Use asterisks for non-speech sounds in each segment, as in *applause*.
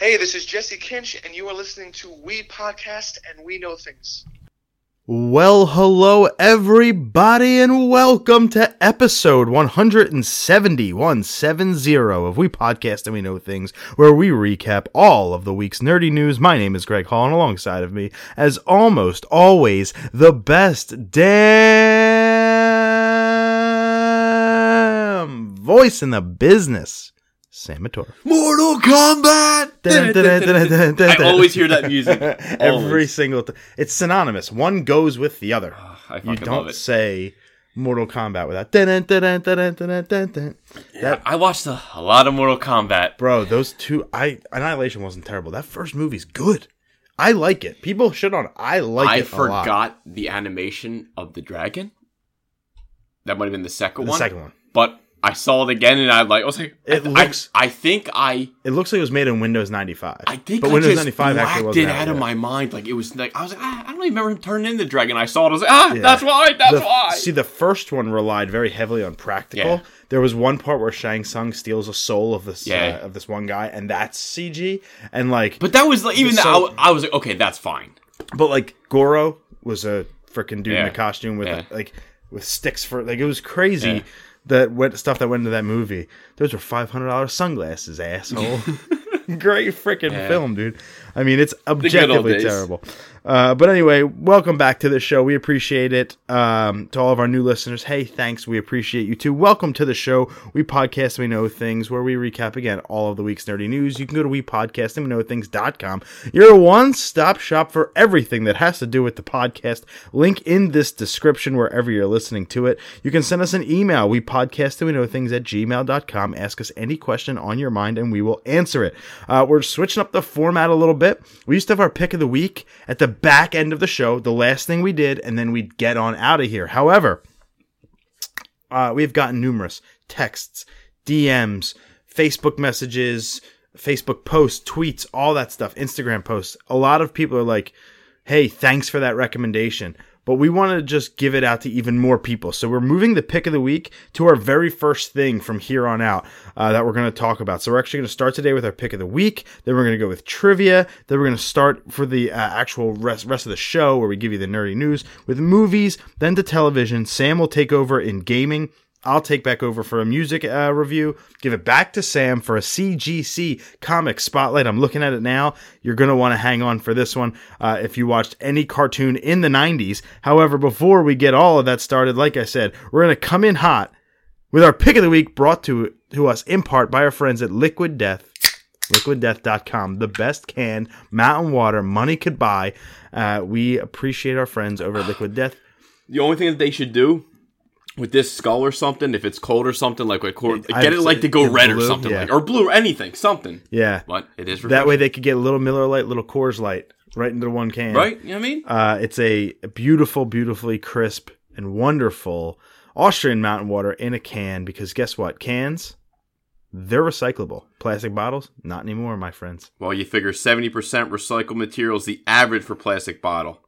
Hey, this is Jesse Kinch, and you are listening to We Podcast and We Know Things. Well, hello, everybody, and welcome to episode 170, 170 of We Podcast and We Know Things, where we recap all of the week's nerdy news. My name is Greg Hall, and alongside of me, as almost always, the best damn voice in the business, Sam Mator. Mortal Kombat. I always hear that music. Every single time. It's synonymous. One goes with the other. I you don't say Mortal Kombat without. dun, dun, dun, I watched a, a lot of Mortal Kombat. bro, those two. I Annihilation wasn't terrible. That first movie's good. I like it. People shit on it. I like I it. a lot. forgot the animation of the dragon. That might have been the second the one. second one. But I saw it again, and I like. I was like, It I, looks- I, I think I. It looks like it was made in Windows 95. I think but I Windows 95 actually wasn't it out out of my mind. Like it was like I was like ah, I don't even remember him turning into the dragon. I saw it. I was like ah, Yeah. that's why. That's The- why. See, the first one relied very heavily on practical. Yeah. There was one part where Shang Tsung steals a soul of this Yeah. uh, of this one guy, and that's CG. And like, but that was like even So- though I, was like okay, that's fine. But like Goro was a freaking dude in a costume with Yeah. like with sticks for like it was crazy Yeah. That went stuff that went into that movie. Those were five hundred dollars sunglasses, asshole. *laughs* Great freaking Yeah. film, dude. I mean, it's objectively terrible. Uh, but anyway, welcome back to the show. We appreciate it. Um, to all of our new listeners, hey, thanks. We appreciate you too. Welcome to the show. We podcast, we know things, where we recap again all of the week's nerdy news. You can go to we podcast and we know things.com. One stop shop for everything that has to do with the podcast. Link in this description wherever you're listening to it. You can send us an email. We podcast and we know things at gmail.com. Ask us any question on your mind and we will answer it. Uh, we're switching up the format a little bit. We used to have our pick of the week at the back end of the show, the last thing we did, and then we'd get on out of here. However, uh, we've gotten numerous texts, DMs, Facebook messages, Facebook posts, tweets, all that stuff, Instagram posts. A lot of people are like, hey, thanks for that recommendation. But we want to just give it out to even more people. So we're moving the pick of the week to our very first thing from here on out uh, that we're going to talk about. So we're actually going to start today with our pick of the week. Then we're going to go with trivia. Then we're going to start for the uh, actual rest, rest of the show where we give you the nerdy news with movies, then to television. Sam will take over in gaming. I'll take back over for a music uh, review, give it back to Sam for a CGC comic spotlight. I'm looking at it now. You're going to want to hang on for this one uh, if you watched any cartoon in the 90s. However, before we get all of that started, like I said, we're going to come in hot with our pick of the week brought to, to us in part by our friends at Liquid Death. LiquidDeath.com, the best canned mountain water money could buy. Uh, we appreciate our friends over at Liquid Death. The only thing that they should do with this skull or something, if it's cold or something, like, like or- I- get it like to go red or something, yeah. like or blue or anything, something. Yeah. But it is That way they could get a little Miller Lite, little Coors Light right into one can. right? You know what I mean? Uh, it's a beautiful, beautifully crisp and wonderful Austrian mountain water in a can because guess what? Cans, they're recyclable. Plastic bottles, not anymore, my friends. Well, you figure seventy percent recycled material is the average for plastic bottle.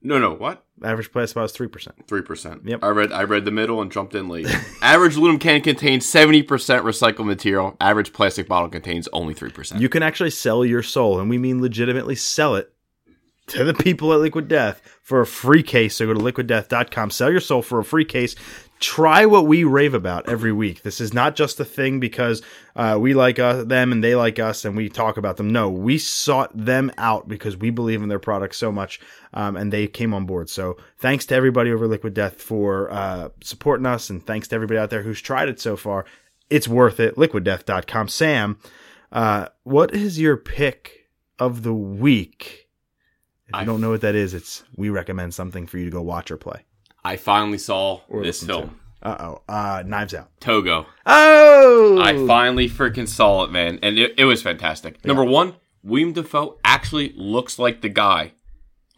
No, no, what? Average plastic bottle is 3%. Three percent. Yep. I read I read the middle and jumped in late. *laughs* average aluminum can contains seventy percent recycled material. Average plastic bottle contains only three percent. You can actually sell your soul, and we mean legitimately sell it to the people at Liquid Death for a free case. So go to liquiddeath.com, sell your soul for a free case. Try what we rave about every week. This is not just a thing because uh, we like uh, them and they like us and we talk about them. No, we sought them out because we believe in their product so much um, and they came on board. So thanks to everybody over Liquid Death for uh, supporting us and thanks to everybody out there who's tried it so far. It's worth it. Liquiddeath.com. Sam, uh, what is your pick of the week? If you I- don't know what that is, it's we recommend something for you to go watch or play. I finally saw this film, Uh oh. Uh, Knives Out. Togo. Oh, I finally freaking saw it, man, and it, it was fantastic. Number one, William Dafoe actually looks like the guy.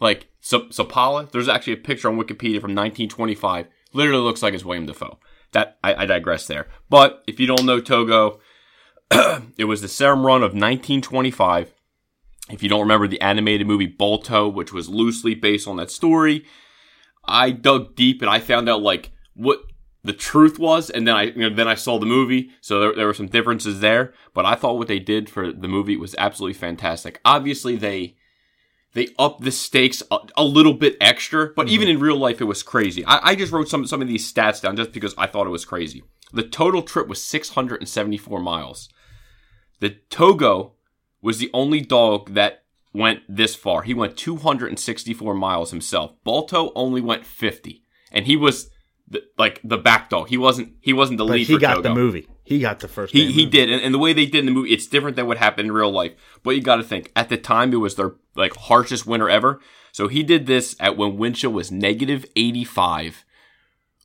Like so, Seppala. There's actually a picture on Wikipedia from 1925. Literally looks like it's William Dafoe. That I, I digress there. But if you don't know Togo, *clears throat* it was the serum run of 1925. If you don't remember the animated movie Balto, which was loosely based on that story, I dug deep and I found out like what the truth was, and then I you know, then I saw the movie, so there, there were some differences there. But I thought what they did for the movie was absolutely fantastic. Obviously, they they upped the stakes a, a little bit extra, but even mm-hmm. in real life, it was crazy. I, I just wrote some some of these stats down just because I thought it was crazy. The total trip was 674 miles. The Togo was the only dog that went this far. He went 264 miles himself. Balto only went 50, and he was the, like the back dog. He wasn't. He wasn't the But lead. he got the movie. He got the first. He he movie. did, and, and the way they did in the movie, it's different than what happened in real life. But you got to think at the time it was their like harshest winter ever. So he did this at when wind chill was negative eighty five.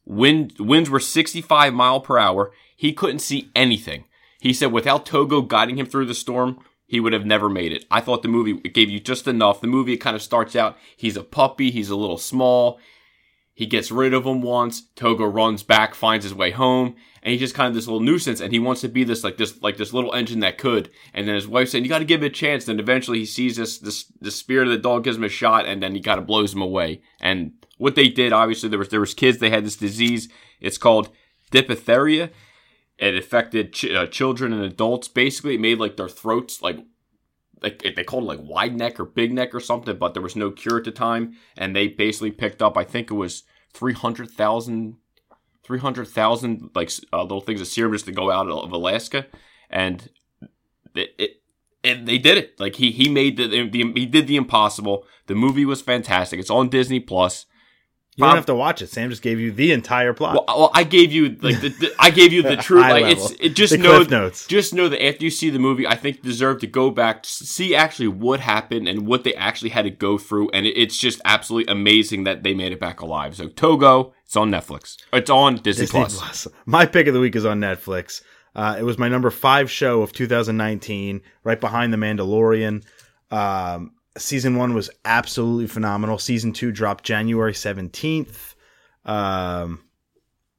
Wind winds were sixty five mile per hour. He couldn't see anything. He said without Togo guiding him through the storm, he would have never made it. I thought the movie it gave you just enough. The movie kind of starts out. He's a puppy. He's a little small. He gets rid of him once. Togo runs back, finds his way home, and he's just kind of this little nuisance. And he wants to be this like this like this little engine that could. And then his wife saying, "You got to give it a chance." Then eventually he sees this this the spirit of the dog gives him a shot, and then he kind of blows him away. And what they did, obviously, there was there was kids. They had this disease. It's called diphtheria. It affected ch- uh, children and adults. Basically, it made like their throats like like they called it like wide neck or big neck or something, but there was no cure at the time, and they basically picked up. I think it was 300,000 300,000 like uh, little things of serum just to go out of Alaska, and it, it and they did it. Like he he made the, the he did the impossible. The movie was fantastic. It's on Disney Plus. You don't have to watch it. Sam just gave you the entire plot. Well, well, I gave you like the, the I gave you the *laughs* truth. Like level. it's it just The know Notes. just know that after you see the movie, I think you deserve to go back to see actually what happened and what they actually had to go through, and it, it's just absolutely amazing that they made it back alive. So Togo, it's on Netflix. It's on Disney, Disney Plus. Plus. My pick of the week is on Netflix. Uh, it was my number five show of 2019, right behind The Mandalorian. Um, season one was absolutely phenomenal. Season two dropped January 17th. Um,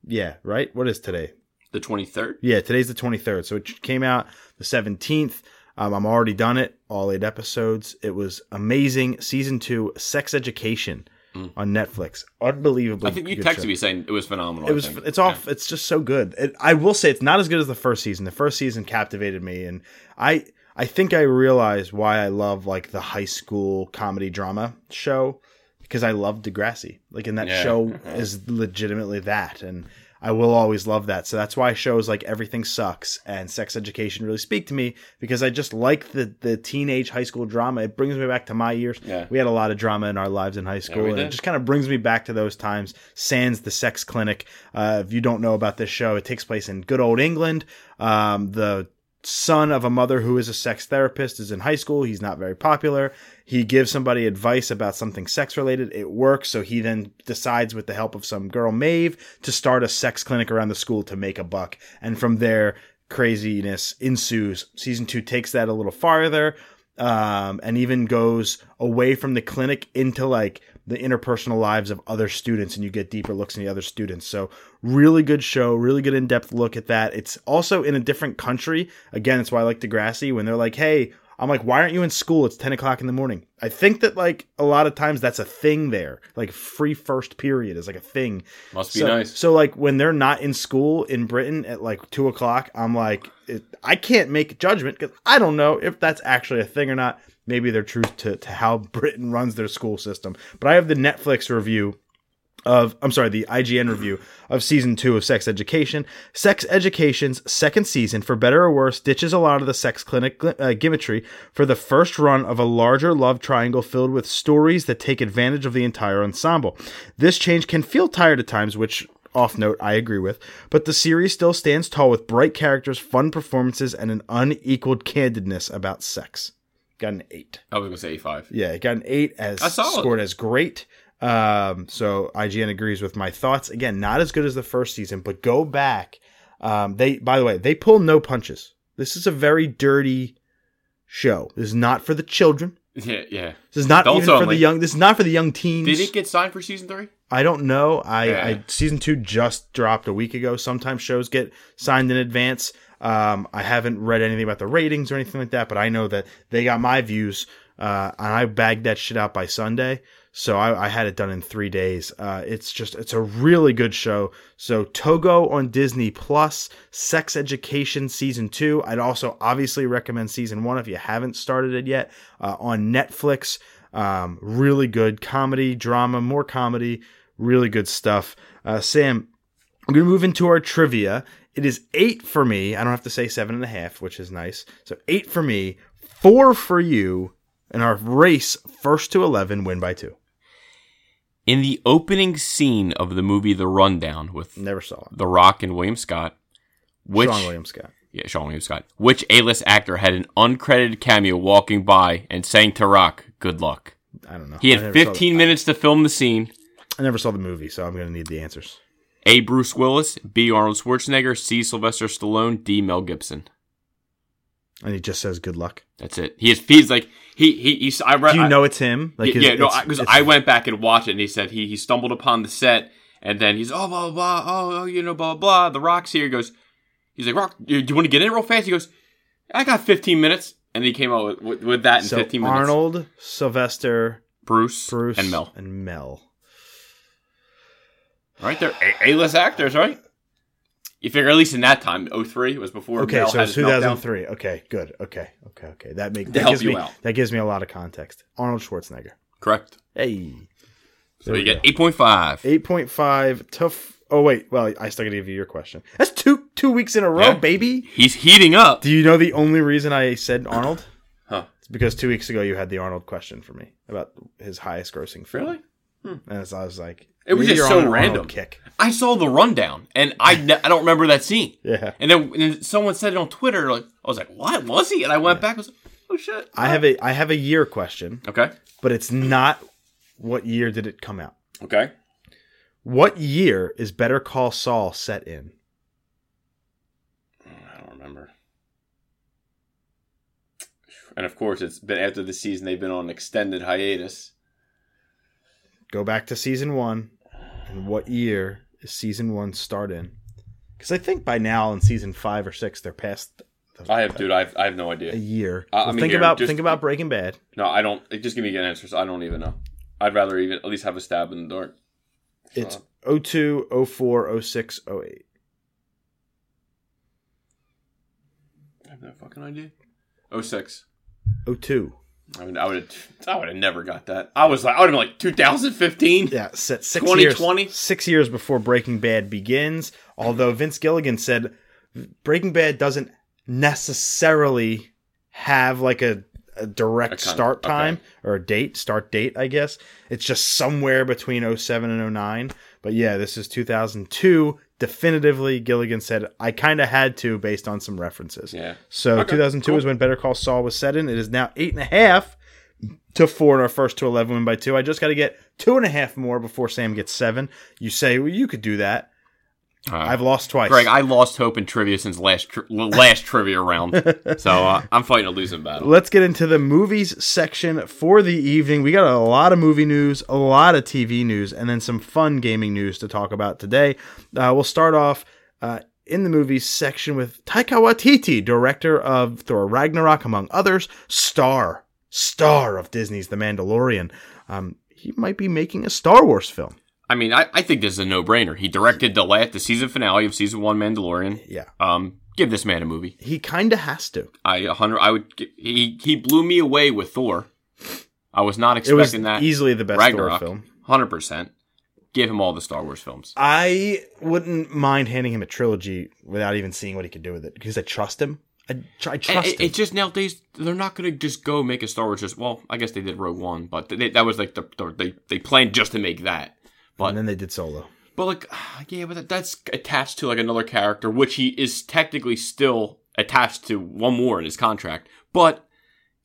yeah, right? What is today? The twenty third. Yeah, today's the 23rd. So it came out the 17th. Um, I'm already done it, all eight episodes. It was amazing. Season two, Sex Education on Netflix. Unbelievably. I think you texted show. me saying it was phenomenal. It was. It's off. It's just so good. It, I will say it's not as good as the first season. The first season captivated me, and I. I think I realized why I love like the high school comedy drama show because I love Degrassi. Like, and that Yeah. show is legitimately that, and I will always love that. So that's why shows like Everything Sucks and Sex Education really speak to me because I just like the the teenage high school drama. It brings me back to my years. Yeah. We had a lot of drama in our lives in high school, we and it just kind of brings me back to those times. Sans the sex clinic. Uh, if you don't know about this show, it takes place in good old England. Um, the son of a mother who is a sex therapist is in high school. He's not very popular. He gives somebody advice about something sex related. It works. So he then decides, with the help of some girl, Maeve, to start a sex clinic around the school to make a buck. And from there, craziness ensues. Season two takes that a little farther um, and even goes away from the clinic into like the interpersonal lives of other students and you get deeper looks in the other students so really good show really good in-depth look at that it's also in a different country again that's why i like degrassi when they're like hey i'm like why aren't you in school it's 10 o'clock in the morning i think that like a lot of times that's a thing there like free first period is like a thing Must be so, nice. So like when they're not in school in Britain at like two o'clock, I'm like, it, I can't make a judgment because I don't know if that's actually a thing or not. Maybe they're true to, to how *laughs* Britain runs their school system. But I have the Netflix review of I'm sorry, the IGN review of season two of Sex Education. Sex Education's second season, for better or worse, ditches a lot of the sex clinic uh, gimmickry for the first run of a larger love triangle filled with stories that take advantage of the entire ensemble. This change can feel tired at times, which off note I agree with, but the series still stands tall with bright characters, fun performances, and an unequaled candidness about sex. Got an eight. I was gonna say eight five. Yeah, got an eight as scored as great. Um, so IGN agrees with my thoughts. Again, not as good as the first season, but go back. Um, they by the way, they pull no punches. This is a very dirty show. This is not for the children. *laughs* Yeah, yeah. This is not Adults even for only. the young. This is not for the young teens. Did it get signed for season three? I don't know. I, Yeah. I season two just dropped a week ago. Sometimes shows get signed in advance. Um, I haven't read anything about the ratings or anything like that, but I know that they got my views uh, and I bagged that shit out by Sunday. So I, I had it done in three days. Uh, it's just it's a really good show. So Togo on Disney Plus, Sex Education season two. I'd also obviously recommend season one if you haven't started it yet. Uh, on Netflix, um, really good comedy, drama, more comedy, really good stuff. Uh, Sam, I'm gonna move into our trivia. It is eight for me. I don't have to say seven and a half, which is nice. So eight for me, four for you, and our race first to eleven win by two. In the opening scene of the movie The Rundown with Never saw it. The Rock and William Scott, which Seann William Scott. yeah, Seann William Scott, which A-list actor had an uncredited cameo walking by and saying to Rock, "Good luck." I don't know. He had never saw 15 minutes to film the scene. I never saw the movie, so I'm gonna need the answers. A. Bruce Willis, B. Arnold Schwarzenegger, C. Sylvester Stallone, D. Mel Gibson. And he just says good luck. That's it. He is. He's like he he. He's, I read. Do you I- know it's him? Like, yeah, no, because it's- I went back and watched it, and he said he he stumbled upon the set, and then he's oh blah blah blah oh, oh you know blah blah. The Rock's here. He goes, he's like Rock, do you want to get in real fast? He goes, I got 15 minutes, and he came out with, with, with that in So 15 minutes. Arnold, Sylvester, Bruce, Bruce, and Mel. and Mel. Right there, A list actors, right? You figure at least in that time, 03 was before. Okay, Mel so it's his meltdown. 2003. Okay, good. Okay, okay, okay. That makes that gives you me out. that gives me a lot of context. Arnold Schwarzenegger. Correct. Hey, So you get 8.5. eight point five. Tough. Oh wait, well I still gotta give you your question. That's two two weeks in a row, Yeah. baby. He's heating up. Do you know the only reason I said Arnold? Huh. It's because two weeks ago you had the Arnold question for me about his highest grossing film. Really? Hmm. And so I was like, It was maybe just so on an Arnold random. Kick. I saw the rundown, and I ne- I don't remember that scene. *laughs* Yeah. And then, and someone said it on Twitter. Like I was like, "What was he?" And I went back. I was like, "Oh shit!" I have a I have a year question, Okay. but it's not what year did it come out. Okay. What year is Better Call Saul set in? I don't remember. And of course, it's been after the season. They've been on extended hiatus. Go back to season one, and what year is season one start in? Because I think by now in season five or six they're past the, I have, dude. I have, I have no idea. a year. Uh, I Well, mean, think here, about just- think about Breaking Bad. No, I don't. Just give me an answers. I don't even know. I'd rather even at least have a stab in the dark. It's 02, 04, 06, 08. I have no fucking idea. Oh six. 02. I mean, I would have. I would have never got that. I was like, I would have been like 2015. Yeah, set six 2020? years. Six years before Breaking Bad begins. Although Vince Gilligan said Breaking Bad doesn't necessarily have like a, a direct A start okay. time or a date, start date, I guess. It's just somewhere between 07 and 09. But yeah, this is 2002. Definitively, Gilligan said, I kind of had to based on some references. Yeah. So Okay, 2002 cool. is when Better Call Saul was set in. It is now eight and a half to four in our first to 11 win by two. I just got to get two and a half more before Sam gets seven. You say, well, you could do that. Uh, I've lost twice. Greg, I lost hope in trivia since last tri- last trivia round, *laughs* so uh, I'm fighting a losing battle. Let's get into the movies section for the evening. We got a lot of movie news, a lot of TV news, and then some fun gaming news to talk about today. Uh, we'll start off uh, in the movies section with Taika Waititi, director of Thor Ragnarok, among others, star, star of Disney's The Mandalorian. Um, he might be making a Star Wars film. I mean, I, I think this is a no brainer. He directed the last the season finale of season one Mandalorian. Yeah. Um, give this man a movie. He kind of has to. I hundred. I would. He he blew me away with Thor. I was not It was expecting that. easily the best Ragnarok, Thor film. hundred percent. Give him all the Star Wars films. I wouldn't mind handing him a trilogy without even seeing what he could do with it because I trust him. I, I trust it, him. it just nowadays they're not going to just go make a Star Wars. Just well, I guess they did Rogue One, but they, that was like the, the they they planned just to make that. But and then they did Solo. But like, *sighs* yeah, but that's attached to like another character, which he is technically still attached to one more in his contract. But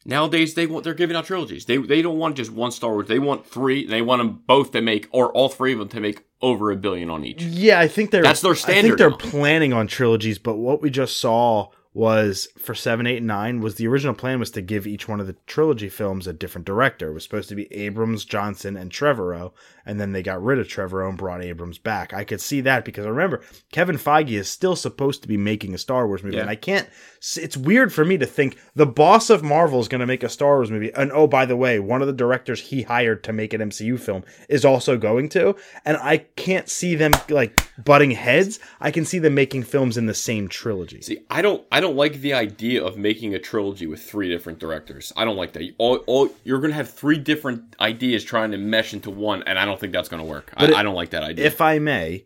nowadays they want they're giving out trilogies. They they don't want just one Star Wars. They want three. They want them both to make or all three of them to make over a billion on each. Yeah, I think they're That's their standard. I think they're now. planning on trilogies, but what we just saw was for 7 8 and 9 was the original plan was to give each one of the trilogy films a different director. It was supposed to be abrams johnson and trevorrow and then they got rid of trevorrow and brought abrams back. I could see that because I remember kevin feige is still supposed to be making a star wars movie Yeah. and i can't it's weird for me to think the boss of marvel is going to make a star wars movie and oh by the way one of the directors he hired to make an mcu film is also going to and i can't see them like butting heads. I can see them making films in the same trilogy. See, I don't, I don't like the idea of making a trilogy with three different directors. I don't like that. All, all you're gonna have three different ideas trying to mesh into one, and I don't think that's gonna work. I, it- I don't like that idea. if I may,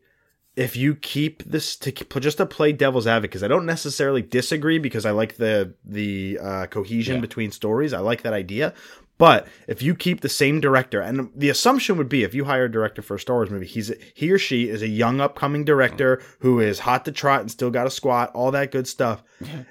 if you keep this to just to play devil's advocate, because I don't necessarily disagree, because I like the the uh, cohesion Yeah. between stories. I like that idea. But if you keep the same director, and the assumption would be if you hire a director for a Star Wars movie, he's he or she is a young upcoming director who is hot to trot and still got a squat, all that good stuff.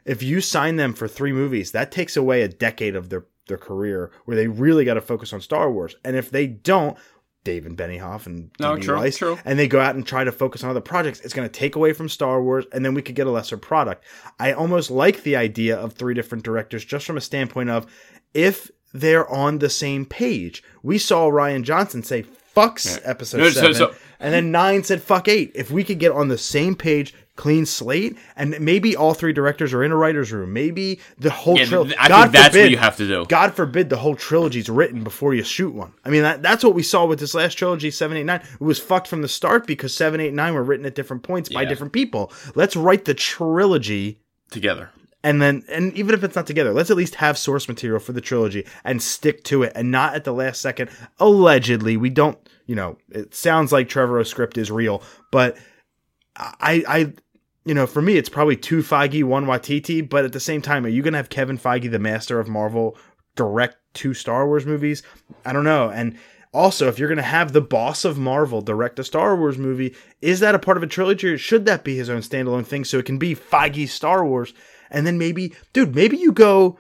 If you sign them for three movies, that takes away a decade of their their career where they really got to focus on Star Wars. And if they don't, David Benioff and No, true, Weiss, true. and they go out and try to focus on other projects, it's going to take away from Star Wars, and then we could get a lesser product. I almost like the idea of three different directors just from a standpoint of if they're on the same page. We saw Rian Johnson say "fucks" episode No, seven, so- and then nine said "fuck eight. If we could get on the same page. Clean slate, and maybe all three directors are in a writer's room. Maybe the whole yeah, trilogy. I think that's what you have to do. God forbid the whole trilogy's written before you shoot one. I mean, that, that's what we saw with this last trilogy, seven, eight, nine. It was fucked from the start because seven, eight, nine were written at different points by different people. Let's write the trilogy Together. And then, and even if it's not together, let's at least have source material for the trilogy and stick to it and not at the last second. Allegedly, we don't, you know, it sounds like trevor's script is real, but I, I, you know, for me, it's probably two Feige, one Waititi, but at the same time, are you to have Kevin Feige, the master of Marvel, direct two Star Wars movies? I don't know. And also, if you're going to have the boss of Marvel direct a Star Wars movie, is that a part of a trilogy or should that be his own standalone thing so it can be Feige's Star Wars? And then maybe, dude, maybe you go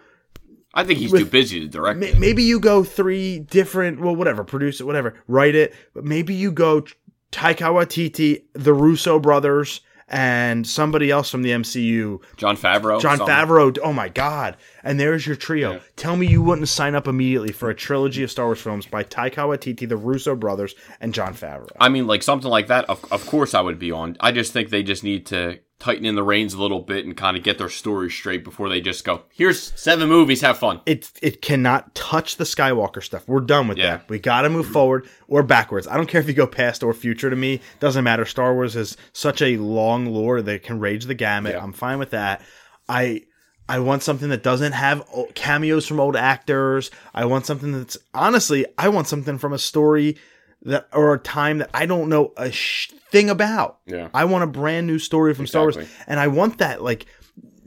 I think he's With- too busy to direct. It. maybe you go three different well whatever produce it whatever write it but maybe you go Taika Waititi the Russo brothers and somebody else from the MCU Jon Favreau. John something. Favreau oh my god and there's your trio Yeah. tell me you wouldn't sign up immediately for a trilogy of Star Wars films by Taika Waititi the Russo brothers and Jon Favreau I mean, like something like that. Of, of course, I would be on. I just think they just need to tighten in the reins a little bit and kind of get their story straight before they just go. Here's seven movies. Have fun. it it cannot touch the Skywalker stuff. We're done with Yeah. that. We got to move forward or backwards. I don't care if you go past or future to me. Doesn't matter. Star Wars is such a long lore that can rage the gamut. Yeah. I'm fine with that. I I want something that doesn't have cameos from old actors. I want something that's honestly, I want something from a story that or a time that I don't know a sh- thing about. Yeah. I want a brand new story from Star Wars, and I want that. Like,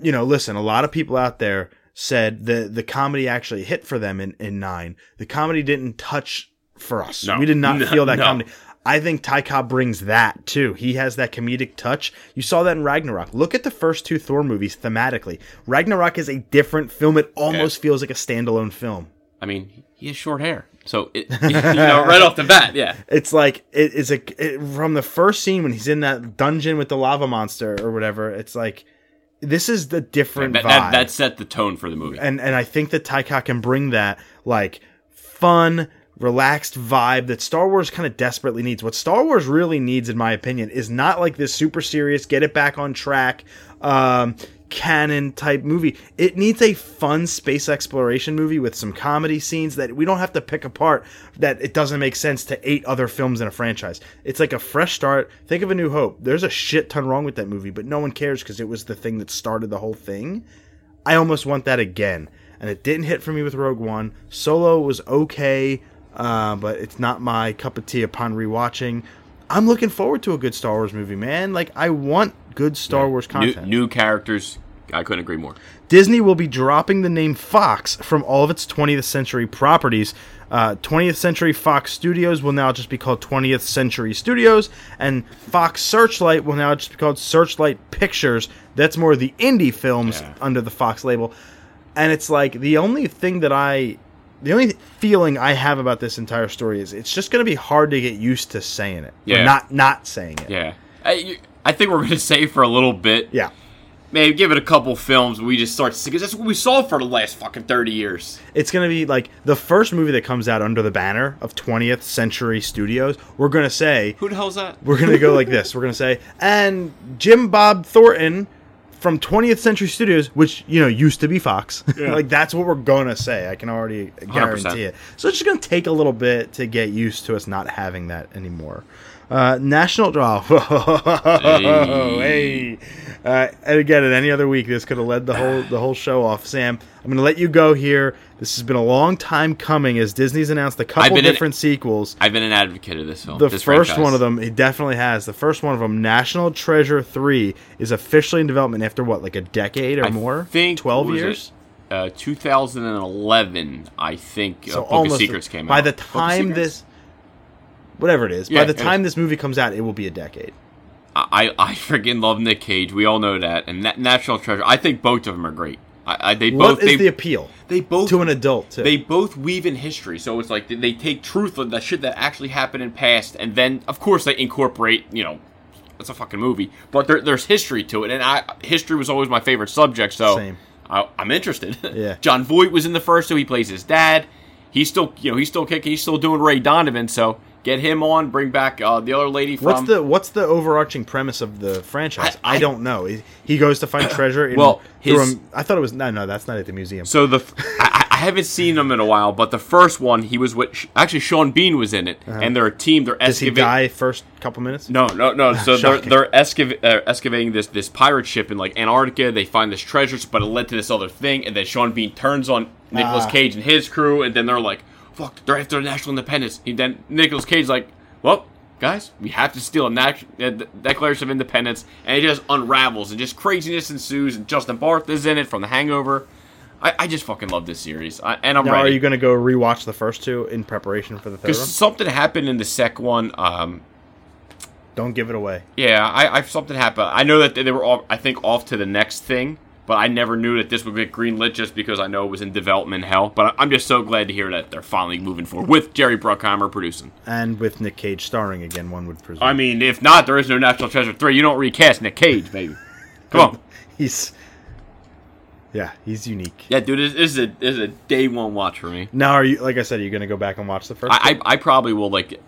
you know, listen, a lot of people out there said the the comedy actually hit for them in in nine. The comedy didn't touch for us. No. We did not *laughs* No, feel that no. comedy. I think Taika brings that too. He has that comedic touch. You saw that in Ragnarok. Look at the first two Thor movies thematically. Ragnarok is a different film. It almost feels like a standalone film. I mean, he has short hair, so it, *laughs* you know, right off the bat, yeah. It's like it is a it, from the first scene when he's in that dungeon with the lava monster or whatever. It's like this is the different That, vibe, that, that set the tone for the movie. and and I think that Taika can bring that like fun, relaxed vibe that Star Wars kind of desperately needs. What Star Wars really needs, in my opinion, is not like this super serious, get it back on track, um, canon type movie. It needs a fun space exploration movie with some comedy scenes that we don't have to pick apart. That it doesn't make sense to eight other films in a franchise. It's like a fresh start. Think of A New Hope. There's a shit ton wrong with that movie, but no one cares because it was the thing that started the whole thing. I almost want that again. And it didn't hit for me with Rogue One. Solo was okay, uh, but it's not my cup of tea upon rewatching. I'm looking forward to a good Star Wars movie, man. Like, I want good Star Wars New, content. new characters. I couldn't agree more. Disney will be dropping the name Fox from all of its 20th century properties. Uh, 20th Century Fox Studios will now just be called 20th Century Studios, and Fox Searchlight will now just be called Searchlight Pictures. That's more the indie films Yeah. under the Fox label. And it's like the only thing that I, the only feeling I have about this entire story is it's just going to be hard to get used to saying it, or Yeah. not not saying it. Yeah, I, you- I think we're gonna *laughs* say for a little bit. Yeah. maybe give it a couple films. We just start to see because that's what we saw for the last fucking thirty years. It's gonna be like the first movie that comes out under the banner of 20th Century Studios. We're gonna say Who the hell's that? we're gonna go like this. We're gonna say and Jim Bob Thornton from 20th Century Studios, which you know used to be Fox. *laughs* Yeah. like that's what we're gonna say. I can already guarantee it. So it's just gonna take a little bit to get used to us not having that anymore. Uh, National Draw. hey. Uh, and again, in any other week, this could have led the whole the whole show off. Sam, I'm going to let you go here. This has been a long time coming as Disney's announced a couple been an- different sequels. I've been an advocate of this film. The this first franchise. one of them, he definitely has. The first one of them, National Treasure 3, is officially in development after what, like a decade or I more? think 12 years? Uh, 2011, I think. So uh, Book of Secrets came by out. the time this whatever it is, Yeah, by the time is. this movie comes out, it will be a decade. I I freaking love Nick Cage. We all know that. And Na- National Treasure. I think both of them are great. I, I they What both is they, the appeal they both to an adult too? they both weave in history. So it's like they- take truth of the shit that actually happened in past, and then of course they incorporate. You know, it's a fucking movie, but there, there's history to it, and I history was always my favorite subject. So Same. I, I'm interested. *laughs* Yeah. Jon Voight was in the first two. He plays his dad. He's still you know he's still kicking. He's still doing Ray Donovan. So get him on. Bring back uh, the other lady from. What's the what's the overarching premise of the franchise? I, I- I- don't know. He, he goes to find *coughs* treasure. In, Well, his- a- I thought it was no, no. That's not at the museum. So the *laughs* I, I haven't seen him in a while, but the first one he was with actually Sean Bean was in it, and they're a team. They're Uh-huh. Does he excavating. die first couple minutes? No, no, no. *laughs* So they're they're uh, excavating this this pirate ship in like Antarctica. They find this treasure, but it led to this other thing, and then Sean Bean turns on Nicolas Ah. Cage and his crew, and then they're like, "Fuck, they're after national independence." He then Nicolas Cage like, "Well." Guys, we have to steal a nat- the Declaration of Independence, and it just unravels, and just craziness ensues. And Justin Bartha is in it from The Hangover. I, I just fucking love this series, I, and I'm Now, ready. are you going to go rewatch the first two in preparation for the third Because something happened in the second one. Um, Don't give it away. Yeah, I, I something happened. I know that they were all, I think, off to the next thing, but I never knew that this would get greenlit just because I know it was in development hell. But I'm just so glad to hear that they're finally moving forward with Jerry Bruckheimer producing. And with Nick Cage starring again, one would presume. I mean, if not, there is no National Treasure three. You don't recast Nick Cage, baby. *laughs* Come on, he's yeah, he's unique. yeah, dude, this, this is a this is a day one watch for me. Now, are you like I said? Are you going to go back and watch the first? I. I I probably will like.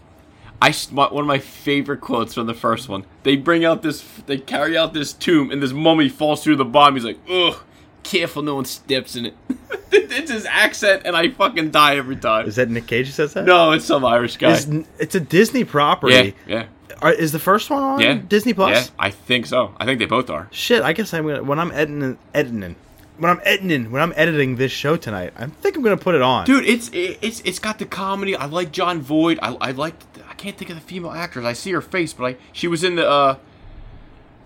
I one of my favorite quotes from the first one. They bring out this, they carry out this tomb, and this mummy falls through the bottom. He's like, "Ugh, careful, no one steps in it." *laughs* it's his accent, and I fucking die every time. Is that Nick Cage who says that? no, it's some Irish guy. Is- it's a Disney property. yeah, Are, is the first one on yeah. Disney Plus? Yeah, I think so. I think they both are. Shit, I guess I'm gonna when I'm editing, editing, when I'm editing, when I'm editing this show tonight, I think I'm gonna put it on. Dude, it's it's it's got the comedy. I like Jon Voight. I I like. I can't think of the female actress. I see her face, but I she was in the uh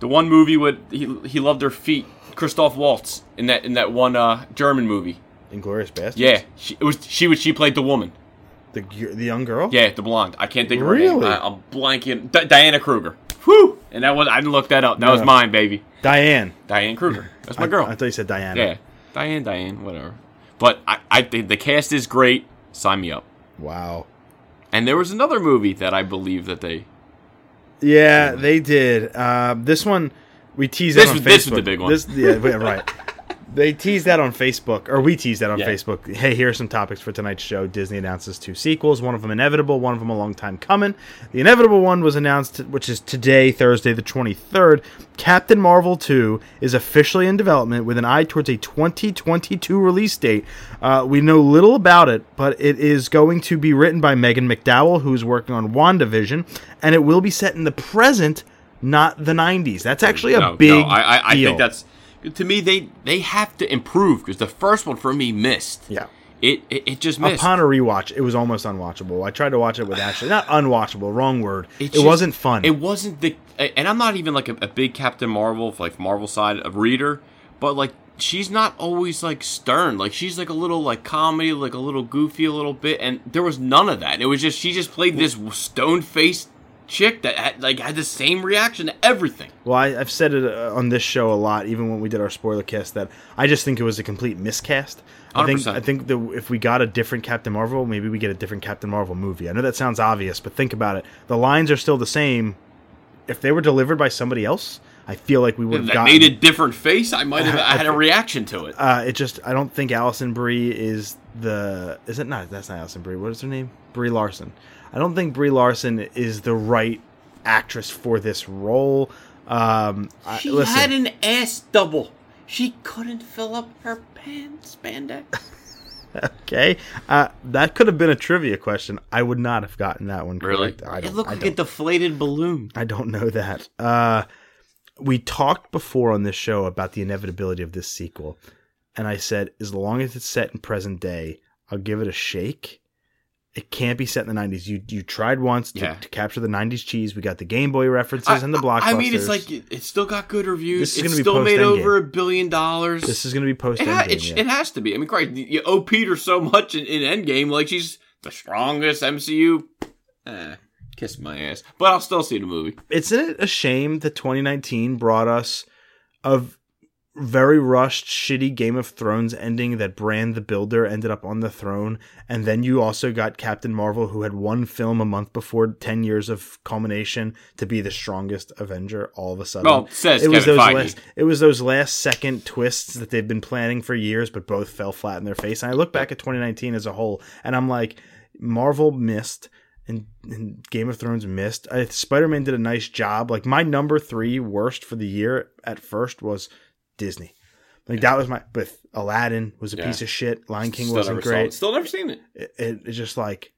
the one movie with he he loved her feet. Christoph Waltz in that in that one uh German movie. Inglourious Basterds. Yeah, she it was she was she played the woman. the the young girl. Yeah, the blonde. I can't think of her Really? name. I, I'm blanking. Di- Diana Kruger. Whew. And that was I didn't look that up. That was No. mine, baby. Diane. Diane Kruger. That's my I- girl. I, thought you said Diana. yeah, Diane, Diane, whatever. But I I the cast is great. Sign me up. Wow. And there was another movie that I believe that they. Yeah, they did. Uh, this one we teased This on was- Facebook. this was the big one. This, yeah, right. *laughs* They teased that on Facebook, or we teased that on Yeah. Facebook. Hey, here are some topics for tonight's show. Disney announces two sequels, one of them inevitable, one of them a long time coming. The inevitable one was announced, which is today, Thursday, the 23rd. Captain Marvel 2 is officially in development with an eye towards a 2022 release date. Uh, we know little about it, but it is going to be written by Megan McDonnell, who's working on WandaVision, and it will be set in the present, not the 90s. That's actually a no, big no, I, I, I think that's to me they they have to improve because the first one for me missed. Yeah. It it, it just missed. Upon a rewatch, it was almost unwatchable. I tried to watch it with Ashley. Not unwatchable, wrong word. It, just- wasn't fun. It wasn't the, and I'm not even like a, a big Captain Marvel, like Marvel side of reader, but like she's not always like stern. Like she's like a little like comedy, like a little goofy, a little bit, and there was none of that. It was just she just played this stone faced chick that had, like had the same reaction to everything. well, I, I've said it uh, on this show a lot, even when we did our spoiler cast, that I just think it was a complete miscast. I think 100%. I think that if we got a different Captain Marvel, maybe we get a different Captain Marvel movie. I know that sounds obvious, but think about it. The lines are still the same. If they were delivered by somebody else, I feel like we would have gotten. made a different face. I might have *laughs* had a reaction to it. Uh, it just I don't think Alison Brie is the is it not that's not Alison Brie. What is her name? Brie Larson. I don't think Brie Larson is the right actress for this role. Um, I, She listen, had an ass double. She couldn't fill up her pants spandex. *laughs* okay, uh, that could have been a trivia question. I would not have gotten that one Really? correct. I It don't, looked I like don't, a deflated balloon. I don't know that. Uh, we talked before on this show about the inevitability of this sequel, and I said as long as it's set in present day, I'll give it a shake. It can't be set in the '90s. You you tried once to, Yeah. to capture the '90s cheese. We got the Game Boy references and the blockbusters. I mean, it's like it, it's still got good reviews. This is it's gonna be still made over a billion dollars. this is going to be post it, ha- it, yeah. it has to be. I mean, Christ, you owe Peter so much in, in Endgame. Like she's the strongest MCU. Eh, kiss my ass. But I'll still see the movie. Isn't it a shame that 2019 brought us a very rushed, shitty Game of Thrones ending that Brand the Builder ended up on the throne, and then you also got Captain Marvel, who had one film a month before 10 years of culmination to be the strongest Avenger all of a sudden. Well, says it was those Feige. last it was those last second twists that they've been planning for years, but both fell flat in their face. And I look back at 2019 as a whole, and I'm like, Marvel missed. And, and Game of Thrones missed. I, Spider-Man did a nice job. Like my number three worst for the year at first was Disney. Like that was my. But Aladdin was a Yeah. piece of shit. Lion King Still wasn't it. great. Still never seen it. It, it, it's just like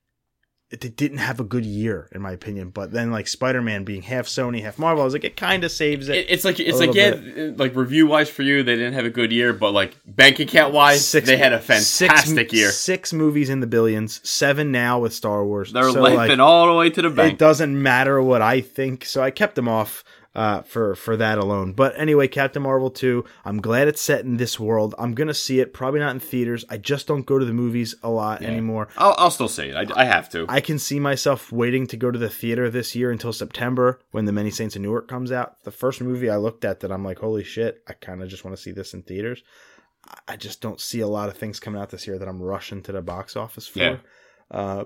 it, it didn't have a good year in my opinion. But then like Spider-Man being half Sony, half Marvel, I was like it kind of saves it. It- It's like it's like yeah, little like review wise for you, they didn't have a good year, but like bank account wise, they had a fantastic six, year. Six movies in the billions, seven now with Star Wars. They're So, like, all the way to the bank. it doesn't matter what I think, so I kept them off uh, for for that alone. But anyway, Captain Marvel two. I'm glad it's set in this world. I'm gonna see it. Probably not in theaters. I just don't go to the movies a lot anymore. I'll, I'll still see it. I, I have to. I can see myself waiting to go to the theater this year until September when The Many Saints of Newark comes out. The first movie I looked at that I'm like, holy shit, I kind of just want to see this in theaters. I- I just don't see a lot of things coming out this year that I'm rushing to the box office for. Yeah. Uh,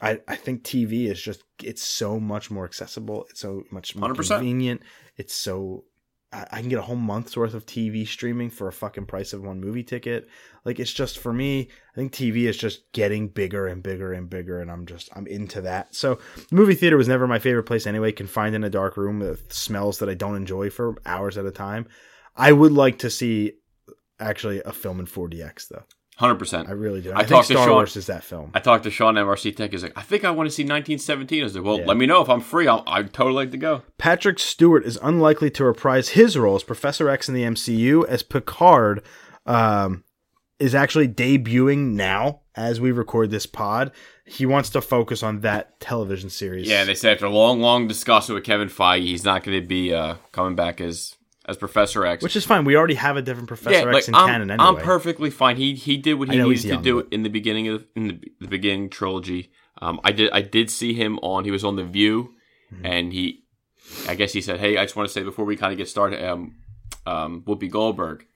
I, I think TV is just it's so much more accessible. It's so much more 100%. convenient. It's so I, I can get a whole month's worth of TV streaming for a fucking price of one movie ticket. Like it's just for me, I think TV is just getting bigger and bigger and bigger, and I'm just I'm into that. So movie theater was never my favorite place anyway. Confined in a dark room with smells that I don't enjoy for hours at a time. I would like to see actually a film in 4DX though. Hundred percent. I really do. I I, think talked to Star Sean- Wars is that film. I talked to Sean MRC Tech. He's like, I think I want to see 1917. I was like, well, Yeah. let me know if I'm free. I'll, I'd totally like to go. Patrick Stewart is unlikely to reprise his role as Professor X in the MCU, as Picard um, is actually debuting now as we record this pod. He wants to focus on that television series. Yeah, they said after a long, long discussion with Kevin Feige, he's not going to be uh, coming back as as Professor X. which is fine. We already have a different Professor yeah, X like in I'm, canon anyway. I'm perfectly fine. He he did what he needed he's to do but- in the beginning of in the, the beginning trilogy. Um, I did I did see him on. He was on the View, Mm-hmm. and he, I guess he said, "Hey, I just want to say before we kind of get started, um, um, Whoopi Goldberg."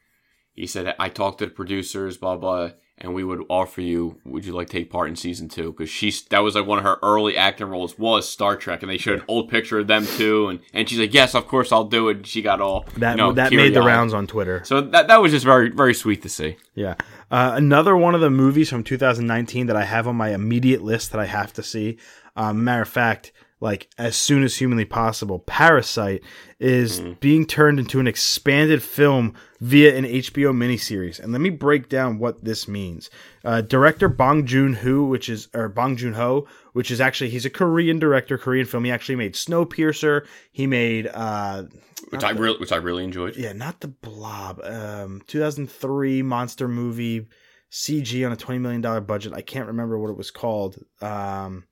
He said, "I talked to the producers, blah blah, and we would offer you. Would you like to take part in season two? Because she's that was like one of her early acting roles was Star Trek, and they showed an old picture of them too, and and she's like, yes, of course I'll do it. And she got all That you know, that made the rounds on Twitter. So that that was just very very sweet to see. Yeah. Uh, another one of the movies from 2019 that I have on my immediate list that I have to see. Um, matter of fact, like as soon as humanly possible, Parasite is being turned into an expanded film via an HBO miniseries. And let me break down what this means. Uh, director Bong Joon Ho, which is or Bong Joon Ho, which is actually he's a Korean director, Korean film. He actually made Snowpiercer. He made uh, which I really which I really enjoyed. yeah, not the Blob. Um, 2003 monster movie, CG on a 20 million dollar budget. I can't remember what it was called. Um,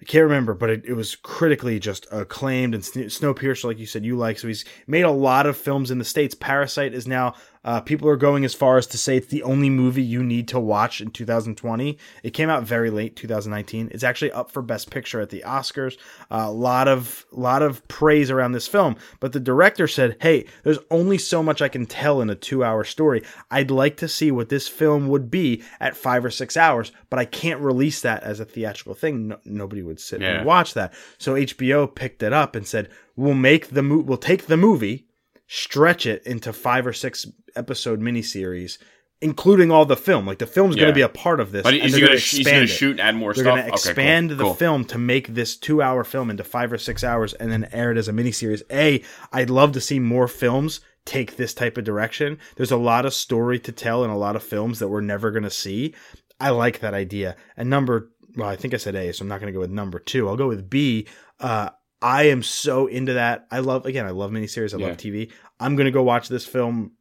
I can't remember, but it, it was critically just acclaimed. And Sn- Snowpiercer, like you said, you like. So he's made a lot of films in the states. Parasite is now Uh, people are going as far as to say it's the only movie you need to watch in 2020. It came out very late, 2019. It's actually up for Best Picture at the Oscars. A lot of lot of praise around this film, but the director said, "Hey, there's only so much I can tell in a two-hour story. I'd like to see what this film would be at five or six hours, but I can't release that as a theatrical thing. No, nobody would sit Yeah. and watch that." So HBO picked it up and said, "We'll make the mo- we'll take the movie." Stretch it into five or six episode miniseries, including all the film. Like the film's going to be a part of this. But is he gonna, gonna he's gonna it. shoot and add more They're stuff? going to Okay, cool, expand the cool. film to make this two-hour film into five or six hours, and then air it as a miniseries. A, I'd love to see more films take this type of direction. There's a lot of story to tell in a lot of films that we're never going to see. I like that idea. And number, well, I think I said A, so I'm not going to go with number two. I'll go with B. Uh, I am so into that. I love again. I love miniseries. I Yeah. love TV. I'm gonna go watch this film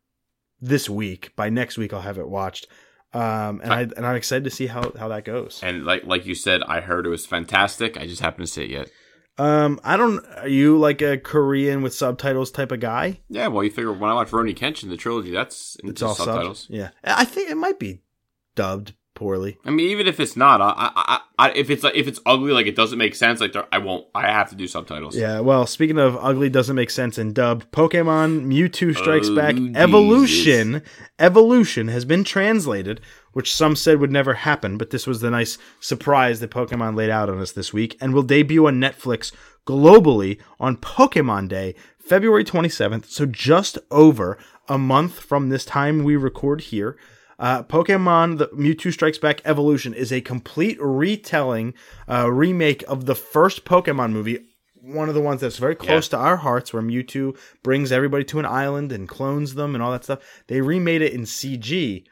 this week. By next week, I'll have it watched. Um, and I, and I'm excited to see how how that goes. And like like you said, I heard it was fantastic. I just haven't to see it yet. Um, I don't. Are you like a Korean with subtitles type of guy? Yeah, well, you figure when I watch Rurouni Kenshin, the trilogy, that's It's all subtitles. subs. Yeah, I think it might be dubbed poorly. I mean, even if it's not, I, I, I, if it's if it's ugly, like it doesn't make sense, like there- I won't. I have to do subtitles. Yeah. Well, speaking of ugly, doesn't make sense in dubbed. Pokemon Mewtwo Strikes Oh, Back Jesus. Evolution. Evolution has been translated, which some said would never happen, but this was the nice surprise that Pokemon laid out on us this week, and will debut on Netflix globally on Pokemon Day, February 27th. So just over a month from this time we record here. Uh, Pokemon the Mewtwo Strikes Back Evolution is a complete retelling, uh, remake of the first Pokemon movie. One of the ones that's very close to our hearts, where Mewtwo brings everybody to an island and clones them and all that stuff. They remade it in CG.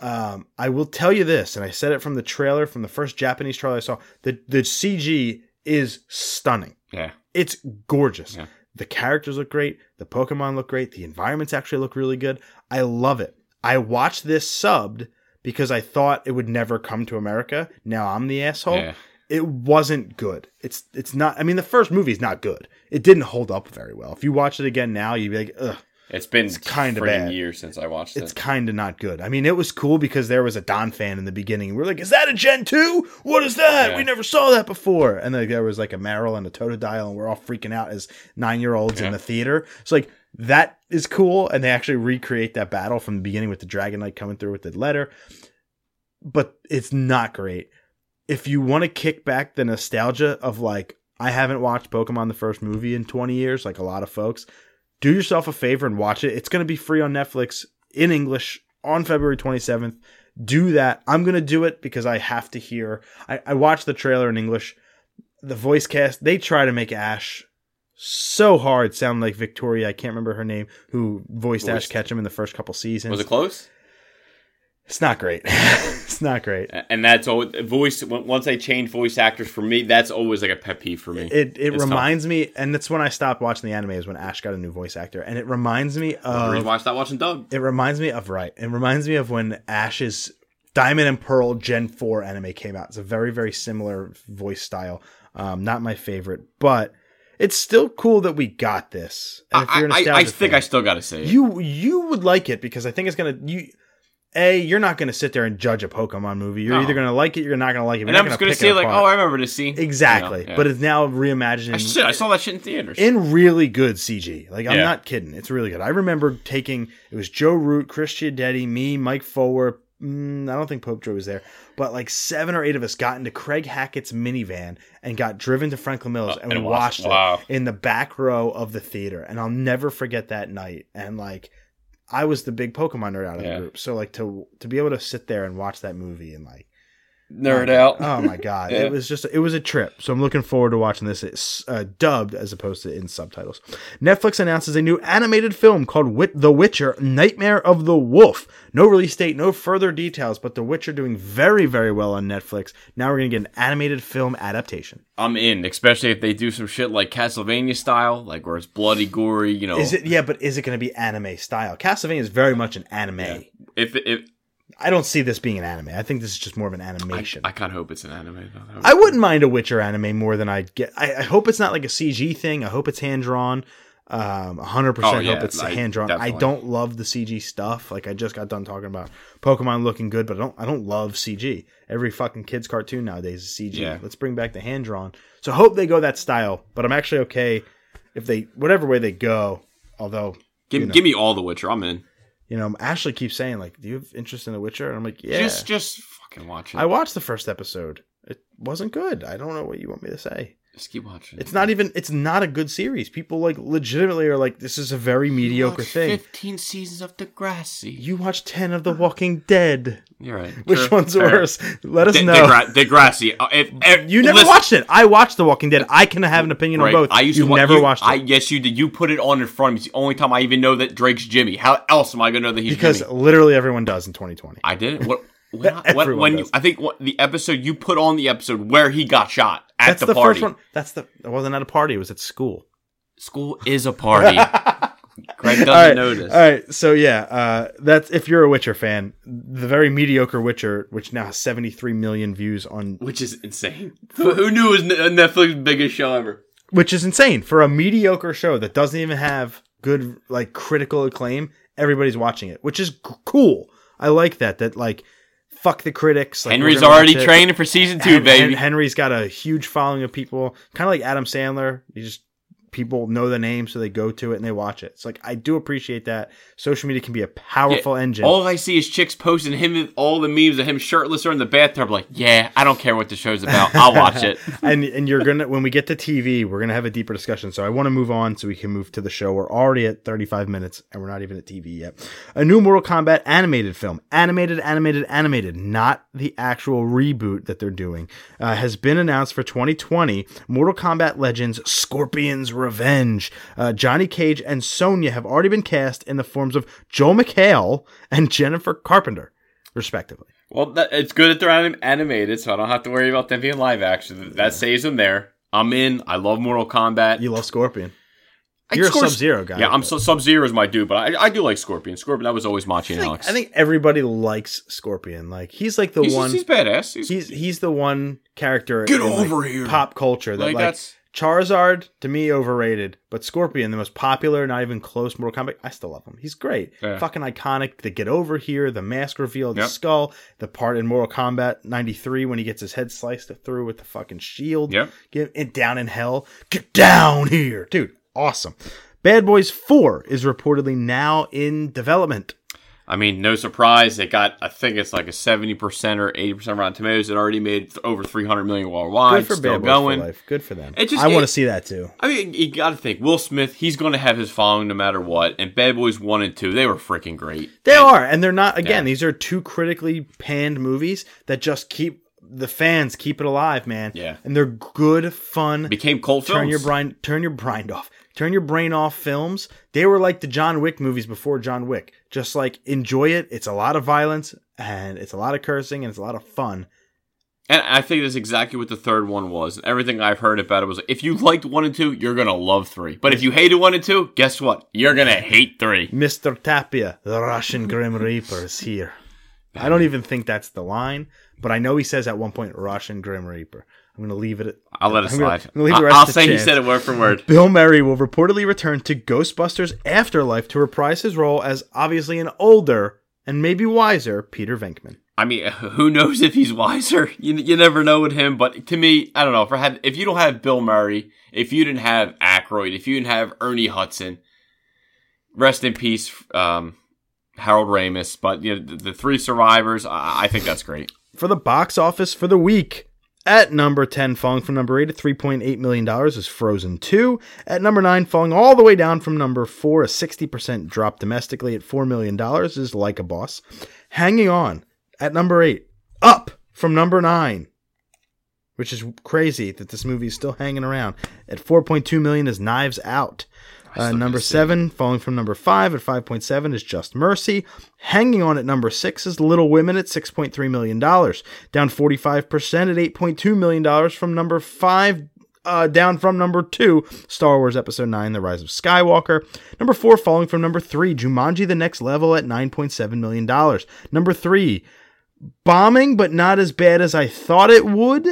Um, I will tell you this, and I said it from the trailer, from the first Japanese trailer I saw. The the CG is stunning. yeah. It's gorgeous. Yeah. The characters look great. The Pokemon look great. The environments actually look really good. I love it. I watched this subbed because I thought it would never come to America. Now I'm the asshole. Yeah. It wasn't good. It's it's not. I mean, the first movie's not good. It didn't hold up very well. If you watch it again now, you'd be like, ugh. It's been kinda friggin' bad. years since I watched it. It's kind of not good. I mean, it was cool because there was a Donphan in the beginning. We're like, "Is that a Gen 2? What is that? Yeah. We never saw that before." And like, there was like a Marill and a Totodile, and we're all freaking out as nine year olds in the theater. It's like that is cool, and they actually recreate that battle from the beginning with the Dragonite coming through with the letter. But it's not great. If you want to kick back the nostalgia of like, I haven't watched Pokemon the first movie in 20 years, like a lot of folks, do yourself a favor and watch it. It's going to be free on Netflix in English on February 27th. Do that. I'm going to do it because I have to hear. I, I watched the trailer in English. The voice cast, they try to make Ash so hard sound like Victoria. I can't remember her name, who voiced Ash Voiced. Ketchum in the first couple seasons. Was it close? It's not great. *laughs* it's not great. And that's always voice. Once they change voice actors for me, that's always like a pet peeve for me. It it It's tough. reminds me, and that's when I stopped watching the anime. Is when Ash got a new voice actor, and it reminds me of why I stopped watching Doug. It reminds me of right. It reminds me of when Ash's Diamond and Pearl Gen Four anime came out. It's a very very similar voice style. Um, not my favorite, but it's still cool that we got this. And I, I, I think fan, I still got to say it. you you would like it because I think it's gonna you. A, you're not going to sit there and judge a Pokemon movie. You're No. either going to like it, you're not going to like it. and I'm just gonna gonna say like, apart. oh, I remember this scene. exactly. You know, yeah. But it's now reimagined. I, shit, I saw that shit in theaters. in really good CG. Like I'm Yeah. not kidding. It's really good. I remember taking it was Joe Root, Chris Giadetti, me, Mike Forward. Mm, I don't think Pope Joe was there, but like seven or eight of us got into Craig Hackett's minivan and got driven to Franklin Mills Uh, and we and watched- watched wow. it in the back row of the theater. And I'll never forget that night. And like I was the big Pokemon nerd out of Yeah. the group, so like to to be able to sit there and watch that movie and like Nerd oh, out. Oh my god, Yeah. it was just it was a trip. So I'm looking forward to watching this. It's uh, dubbed as opposed to in subtitles. Netflix announces a new animated film called Wit- The Witcher: Nightmare of the Wolf. No release date, no further details, but The Witcher doing very very well on Netflix. Now we're gonna get an animated film adaptation. I'm in, especially if they do some shit like Castlevania style, like where it's bloody, gory. You know, Is it? Yeah, but is it gonna be anime style? Castlevania is very much an anime. If if I don't see this being an anime. I think this is just more of an animation. I kind of hope it's an anime. Though. Would- I wouldn't mind a Witcher anime more than I'd get. I, I hope it's not like a CG thing. I hope it's hand drawn. Um, 100% Oh, yeah, hope it's I- hand drawn. I don't love the CG stuff. Like I just got done talking about Pokemon looking good, but I don't I don't love CG. Every fucking kids cartoon nowadays is CG. Yeah. Let's bring back the hand drawn. So I hope they go that style, but I'm actually okay if they whatever way they go. Although Give, you know. give me all the Witcher. I'm in. You know, Ashley keeps saying like, "Do you have interest in The Witcher?" And I'm like, "Yeah." Just just fucking watch it. I watched the first episode. It wasn't good. I don't know what you want me to say. Just keep watching. It's not even. It's not a good series. People like legitimately are like, "This is a very mediocre thing." Fifteen seasons of Degrassi. You watch ten of The Walking Dead. You're right. *laughs* Which one's Fair. worse? Let us De- know. Degra- Degrassi. Uh, if, if- you never listen, watched it. I watched The Walking Dead. I can have an opinion Greg, on both. I used You've to wa- never you- watched it I yes, you did. You put it on in front of me. It's the only time I even know that Drake's Jimmy. How else am I gonna know that he's Jimmy? because Jimmy? literally everyone does in 2020. I didn't. What? When, I- when, when you. I think what, the episode you put on the episode where he got shot at That's the, the, party. first one. That's the. It wasn't at a party. It was at school. School is a party. *laughs* Greg doesn't all right, this. All right, so yeah, uh, that's if you're a Witcher fan, the very mediocre Witcher, which now has 73 million views on, Which is insane. Who, who knew it was Netflix's biggest show ever? which is insane for a mediocre show that doesn't even have good like critical acclaim. Everybody's watching it, which is cool. I like that. That like, fuck the critics. Like, Henry's already training for season two, Hen- baby. Hen- Henry's got a huge following of people, kind of like Adam Sandler. You just people know the name, so they go to it and they watch it. It's like I do appreciate that. Social media can be a powerful engine. All I see is chicks posting him with all the memes of him shirtless or in the bathtub. Like, yeah, I don't care what the show's about. I'll watch it. *laughs* and and you're gonna when we get to TV, we're gonna have a deeper discussion. So I want to move on so we can move to the show. We're already at 35 minutes and we're not even at TV yet. A new Mortal Kombat animated film, animated, animated, animated, not the actual reboot that they're doing, uh, has been announced for 2020. Mortal Kombat Legends: Scorpion's Revenge. Uh, Johnny Cage and Sonya have already been cast in the forms of Joel McHale and Jennifer Carpenter, respectively. Well, that, it's good that they're anim- animated, so I don't have to worry about them being live action. That saves them there. I'm in. I love Mortal Kombat. You love Scorpion. I You're a Scorp- Sub-Zero guy, Yeah, I'm but- so Sub Zero is my dude, but I, I do like Scorpion. Scorpion, that was always Machi I and Alex. I think everybody likes Scorpion. Like he's like the he's, one. he's badass. He's, he's he's the one character. Get in, like, over here. Pop culture that like, like, that's Charizard to me overrated, but Scorpion the most popular, not even close Mortal Kombat. I still love him. He's great. Yeah. Fucking iconic. The get over here, the mask reveal, the Yep. skull, the part in Mortal Kombat '93 when he gets his head sliced through with the fucking shield. Yep. Get it down in hell. Get down here, dude. Awesome. Bad Boys 4 is reportedly now in development. I mean, no surprise. They got, I think it's like a 70% or 80% Rotten Tomatoes. It already made over 300 million worldwide. Good for still Bad Boys going. for Life. Good for them. It just- I want to see that too. I mean, you got to think Will Smith. He's going to have his following no matter what. And Bad Boys One and Two, they were freaking great. They are, and they're not. Again, Yeah. these are two critically panned movies that just keep the fans keep it alive, man. Yeah. and they're good, fun. Became films. turn your brain, turn your brain off. Turn your brain off films. They were like the John Wick movies before John Wick. Just like enjoy it. It's a lot of violence and it's a lot of cursing and it's a lot of fun. And I think that's exactly what the third one was. Everything I've heard about it was if you liked one and two, you're gonna love three. But if you hated one and two, guess what? You're gonna hate three. Mr. Tapia, the Russian Grim Reaper, is here. I don't even think that's the line, but I know he says at one point Russian Grim Reaper. I'm going to leave it. I'll let it I'm slide. Gonna I- rest I'll to say he said it word for word. Bill Murray will reportedly return to Ghostbusters Afterlife to reprise his role as obviously an older and maybe wiser Peter Venkman. I mean, *laughs* who knows if he's wiser? You, you never know with him. But to me, I don't know. If I had, if you don't have Bill Murray, if you didn't have Aykroyd, if you didn't have Ernie Hudson, rest in peace, um, Harold Ramis. But you know, the, the three survivors, I, I think that's great. For the box office for the week, at number 10, falling from number 8 at $3.8 million, is Frozen 2. At number 9, falling all the way down from number 4, a 60% drop domestically at $4 million, is Like a Boss. Hanging on at number 8, up from number 9, which is crazy that this movie is still hanging around. At 4.2 million is Knives Out. Uh, number seven, falling from number five at 5.7 is Just Mercy. Hanging on at number six is Little Women at $6.3 million. Down 45% at $8.2 million from number five, uh, down from number two, Star Wars Episode 9, The Rise of Skywalker. Number four, falling from number three, Jumanji The Next Level at $9.7 million. Number three, bombing, but not as bad as I thought it would,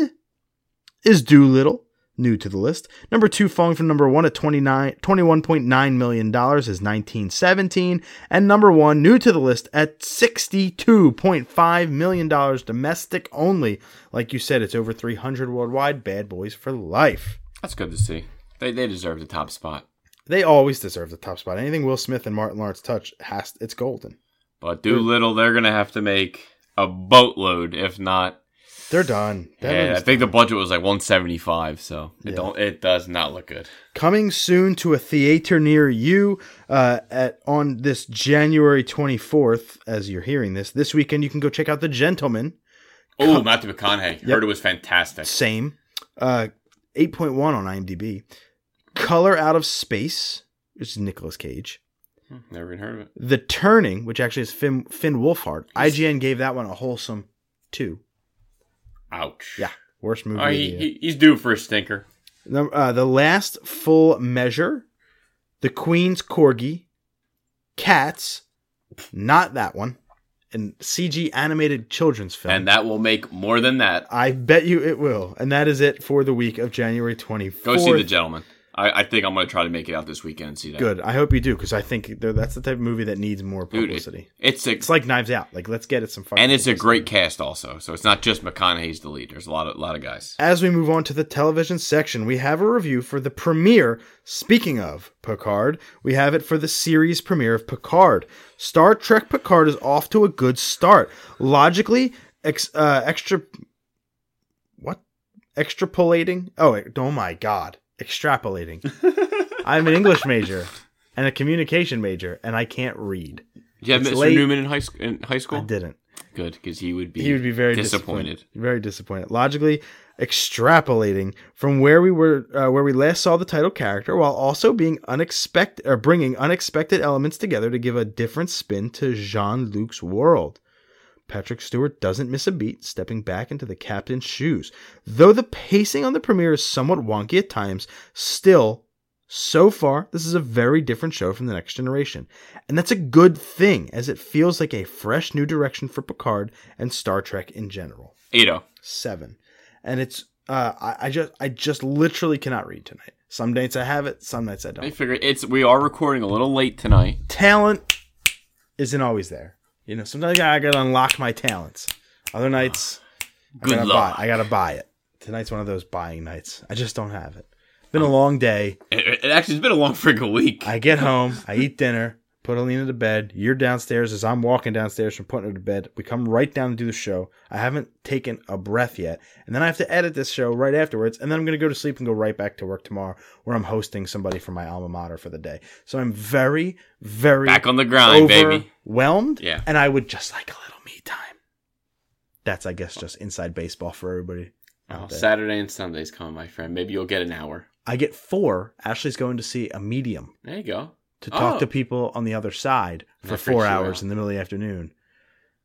is Dolittle. New to the list. Number two, falling from number one at 29, $21.9 million is 1917. And number one, new to the list at $62.5 million domestic only. Like you said, it's over 300 worldwide. Bad Boys for Life. That's good to see. They they deserve the top spot. They always deserve the top spot. Anything Will Smith and Martin Lawrence touch has it's golden. But Dolittle, they're gonna have to make a boatload, if not. They're done. That Yeah, I think the budget was like 175, so it Yeah. don't it does not look good. coming soon to a theater near you uh, at on this January 24th as you're hearing this this weekend you can go check out The Gentlemen Oh, Matthew McConaughey. Heard it was fantastic. same uh 8.1 on IMDb Color Out of Space which is Nicolas Cage Never even heard of it. The Turning which actually is Finn, Finn Wolfhard IGN gave that one a wholesome 2 Ouch. yeah worst movie the he, he's due for a stinker. Num- uh, the last full measure, the Queen's Corgi, Cats, not that one, and CG animated children's film. And that will make more than that. I bet you it will. And that is it for the week of January 24th. Go see The Gentlemen. I, I think I'm going to try to make it out this weekend and see that. Good. I hope you do because I think that's the type of movie that needs more Dude, it- publicity. it's a, it's like Knives Out. Like let's get it some fun. and it's a great cast also. So it's not just McConaughey's the lead. There's a lot of lot of guys. As we move on to the television section, we have a review for the premiere. Speaking of Picard, we have it for the series premiere of Picard. Star Trek Picard is off to a good start. Logically, ex, uh, extra. What? Extrapolating? Oh, oh my god. Extrapolating. *laughs* I'm an English major and a communication major, and I can't read. Did you have It's Mr. late. Newman in high, sc- in high school? I didn't. Good, because he would be he would be very disappointed. disappointed. Very disappointed. Logically extrapolating from where we were, uh, where we last saw the title character, while also being unexpected or bringing unexpected elements together to give a different spin to Jean Luc's world. Patrick Stewart doesn't miss a beat, stepping back into the captain's shoes. Though the pacing on the premiere is somewhat wonky at times, still, so far, this is a very different show from The Next Generation. And that's a good thing, as it feels like a fresh new direction for Picard and Star Trek in general. Ado. Seven. And it's uh I, I just I just literally cannot read tonight. Some nights I have it, some nights I I don't. I figure it's we are recording a little late tonight. Talent isn't always there. You know, sometimes I gotta unlock my talents. Other nights I Good gotta luck. buy I gotta buy it. Tonight's one of those buying nights. I just don't have it. Been a um, long day. It, it actually has been a long *laughs* freaking week. I get home, I eat dinner, put Alina to bed. You're downstairs as I'm walking downstairs from putting her to bed. We come right down to do the show. I haven't taken a breath yet. And then I have to edit this show right afterwards. And then I'm going to go to sleep and go right back to work tomorrow where I'm hosting somebody from my alma mater for the day. So I'm very, very Back on the grind, baby. overwhelmed. Yeah. And I would just like a little me time. That's, I guess, just inside baseball for everybody. Oh. Saturday and Sunday's coming, my friend. Maybe you'll get an hour. I get four. Ashley's going to see a medium. There you go. To talk Oh. to people on the other side for That four hours in the middle of the afternoon.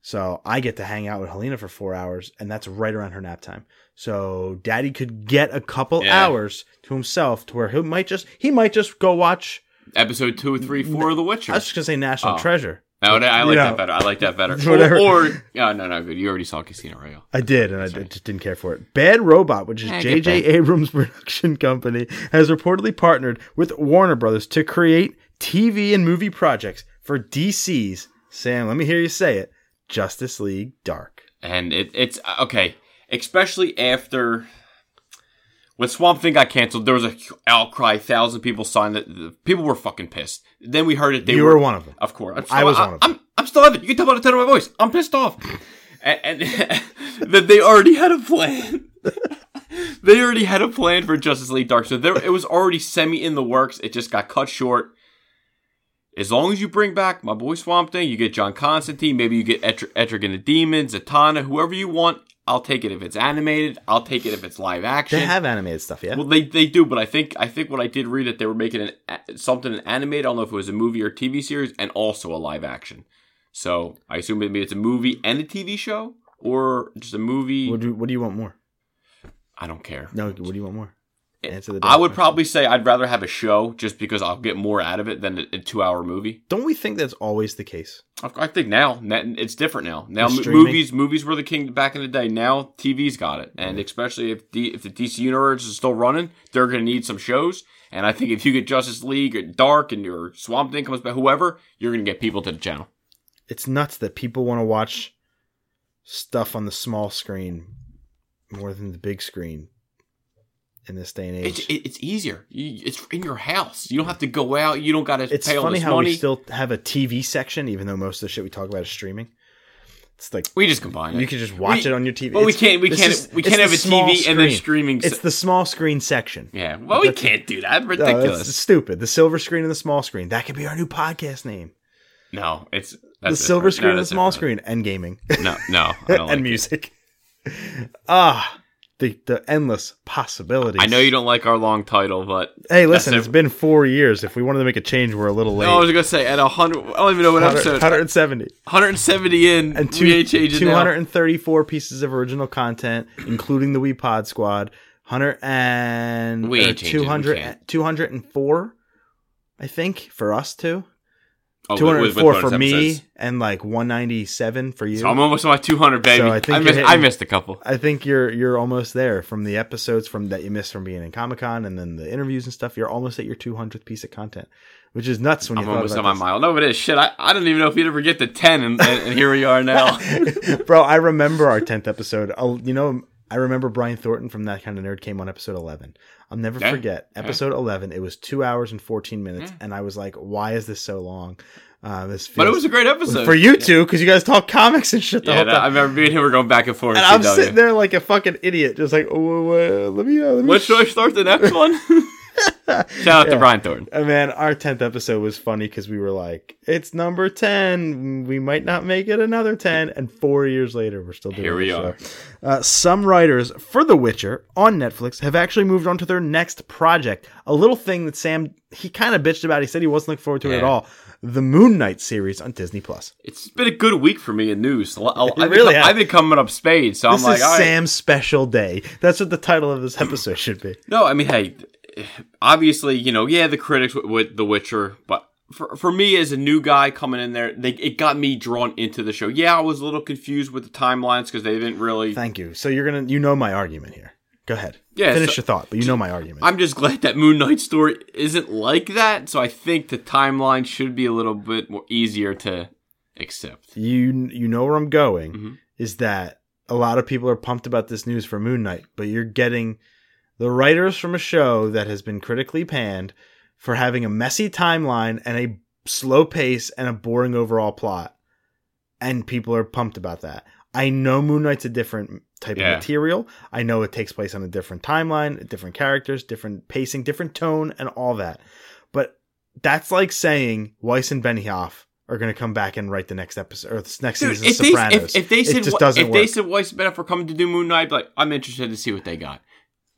So I get to hang out with Helena for four hours, and that's right around her nap time. So Daddy could get a couple Yeah. hours to himself, to where he might just he might just go watch. Episode two, three, four of The Witcher. I was just gonna say National Oh. Treasure. Oh, I You like know, that better. I like that better. *laughs* Whatever. Or, or yeah, no, no, good. You already saw Casino Royale. I did, and I did- just didn't care for it. Bad Robot, which is J.J. Abrams' *laughs* production company, has reportedly partnered with Warner Brothers to create TV and movie projects for DC's. Sam, let me hear you say it. Justice League Dark. and it, it's uh, okay, especially after when Swamp Thing got canceled. There was a outcry, thousand people signed it. People were fucking pissed. Then we heard it. They you were one of them. Of course, I'm I was I, one of them. I'm, I'm still it. You can tell by the tone of my voice. I'm pissed off, *laughs* and, and *laughs* that they already had a plan. *laughs* they already had a plan for Justice League Dark, so there it was already semi in the works. It just got cut short. As long as you bring back my boy Swamp Thing, you get John Constantine, maybe you get Etr- Etrigan the Demon, Zatanna, whoever you want. I'll take it if it's animated. I'll take it if it's live action. They have animated stuff, yeah. Well, they they do, but I think I think what I did read that they were making an something animated. I don't know if it was a movie or TV series, and also a live action. So I assume maybe it's a movie and a TV show, or just a movie. what, do, what do you want more? I don't care. No, what do you want more? Answer the. I would question. probably say I'd rather have a show just because I'll get more out of it than a, a two-hour movie. Don't we think that's always the case? I I think now it's different now. Now The movies movies were the king back in the day. Now TV's got it, and especially if D, if the DC universe is still running, they're going to need some shows. And I think if you get Justice League or Dark and your Swamp Thing comes back, whoever, you're going to get people to the channel. It's nuts that people want to watch stuff on the small screen more than the big screen in this day and age. It's it's easier. It's in your house. You don't have to go out. You don't got to It's pay all funny how money. we still have a TV section, even though most of the shit we talk about is streaming. It's like we just combine it. you can just watch We- it on your TV. Well, we can't. We can't. is- we can't have a TV and then screen. streaming. It's the small screen section. yeah. Well, we That's- can't do that. No, Ridiculous. that's stupid. The silver screen and the small screen. That could be our new podcast name. no, it's the silver different. screen No, and the small different. screen and gaming No, no, I don't *laughs* like and it. music. Ah, the the endless possibilities. I know you don't like our long title, but Hey, listen, it's been four years. If we wanted to make a change, we're a little late. no, I was gonna say at a hundred. I don't even know what 100 episode. 170 170 in, and two, ain't 234 pieces of original content, including the Wii Pod Squad. 100 and We or ain't changing, we 200, 204, I think, for us two. Oh, 204 with for me, episodes. and like 197 for you. So I'm almost on my 200, baby. So I I, think you're missed. I missed a couple. I think you're you're almost there from the episodes from that you missed from being in Comic Con and then the interviews and stuff. You're almost at your 200th piece of content, which is nuts when you I'm almost on my mile. No, but it is shit. I, I don't even know if you'd ever get to 10, and, and, and here we are now. *laughs* Bro, I remember our 10th episode. Oh, you know, I remember Brian Thornton from That Kind of Nerd came on episode 11. I'll never Yeah. forget. Episode 11, it was two hours and 14 minutes. And I was like, why is this so long? Uh, this feels... but it was a great episode. For you two, because you guys talk comics and shit the Yeah, whole that- I remember me and him were going back and forth. and I'm sitting there like a fucking idiot, just like, oh, uh, let me, uh, let me When should I start the next *laughs* one? *laughs* *laughs* Shout out Yeah. to Brian Thornton. And man, our tenth episode was funny because we were like, "It's number ten. We might not make it another ten. And four years later, we're still doing. Here we show. are. Uh, some writers for The Witcher on Netflix have actually moved on to their next project. A little thing that Sam he kind of bitched about. He said he wasn't looking forward to it at all. The Moon Knight series on Disney Plus. It's been a good week for me in news. I've, been, really. I've been coming up spades, so This I'm like, is right. Sam's special day. That's what the title of this episode should be. No, I mean, hey, obviously, you know, yeah, the critics with, with The Witcher, but for for me as a new guy coming in there, they it got me drawn into the show. Yeah, I was a little confused with the timelines because they didn't really. Thank you. So you're gonna you know my argument here. Go ahead. Yeah, Finish so- your thought, but you know my argument. I'm just glad that Moon Knight story isn't like that. So I think the timeline should be a little bit more easier to accept. you you know where I'm going Mhm. is that a lot of people are pumped about this news for Moon Knight, but you're getting the writers from a show that has been critically panned for having a messy timeline and a slow pace and a boring overall plot. And people are pumped about that. I know Moon Knight's a different type Yeah. of material. I know it takes place on a different timeline, different characters, different pacing, different tone, and all that. But that's like saying Weiss and Benioff are going to come back and write the next episode or this next Dude, season of they, Sopranos. if, if they it said just doesn't if work. they said Weiss Bennett for coming to do Moon Knight, like I'm interested to see what they got.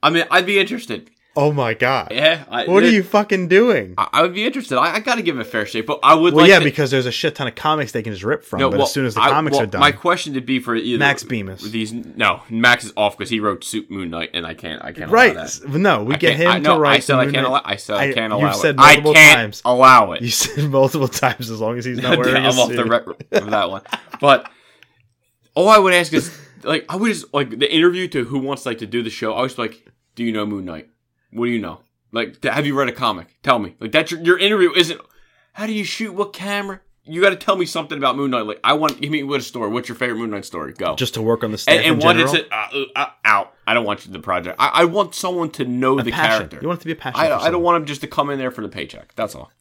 I mean, I'd be interested. oh my god! Yeah, I, what are you fucking doing? I, I would be interested. I, I got to give him a fair shake, but I would well, like yeah, to, because there's a shit ton of comics they can just rip from. no, but well, as soon as the comics well, are done, my question would be for either Max Bemis. These no, Max is off because he wrote Soup Moon Knight, and I can't. I can't. Allow right? No, we get him I, no, to write. I said I can't allow. I said I, can't allow said it. I multiple can't times. allow it. You said multiple times as long as he's *laughs* not wearing. I'm off the record of *laughs* that one. But all I would ask is, like, I would just like the interview to who wants like to do the show. I was like, "Do you know Moon Knight? What do you know? Like, have you read a comic? Tell me. Like, that's your, your interview. Isn't how do you shoot? What camera? You got to tell me something about Moon Knight. Like, I want give me what a story. What's your favorite Moon Knight story? Go. just to work on the staff and, and general. is uh, uh, uh, out. I don't want you to the project. I, I want someone to know A the passion. character. You want it to be a passion. I, I don't want him just to come in there for the paycheck. That's all.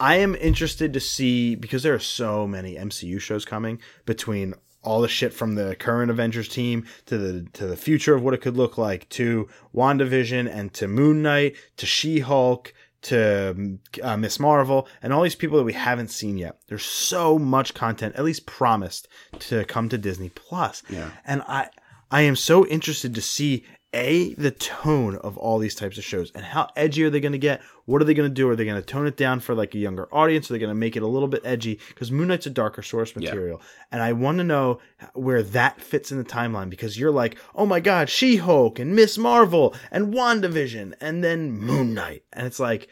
I am interested to see because there are so many MCU shows coming between all the shit from the current Avengers team to the to the future of what it could look like to WandaVision and to Moon Knight to She-Hulk to uh, Miss Marvel and all these people that we haven't seen yet. There's so much content at least promised to come to Disney Plus. Yeah. And I I am so interested to see a the tone of all these types of shows and how edgy are they going to get what are they going to do? Are they going to tone it down for like a younger audience? Are they going to make it a little bit edgy? Because moon knight's a darker source material and i want to know where that fits in the timeline because you're like oh my god she-hulk and miss marvel and wandavision and then moon knight. And it's like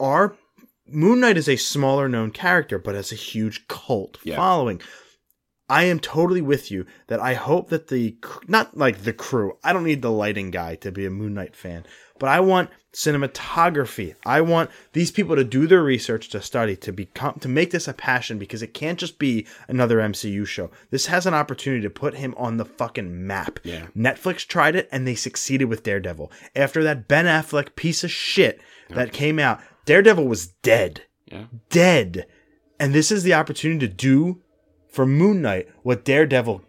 our moon knight is a smaller known character but has a huge cult Yeah. following. I am totally with you that I hope that the not like the crew. I don't need the lighting guy to be a Moon Knight fan, but I want cinematography. I want these people to do their research to study to become to make this a passion because it can't just be another MCU show. This has an opportunity to put him on the fucking map. Yeah. Netflix tried it and they succeeded with Daredevil. After that Ben Affleck piece of shit that came out, Daredevil was dead Yeah. dead. And this is the opportunity to do for Moon Knight what Daredevil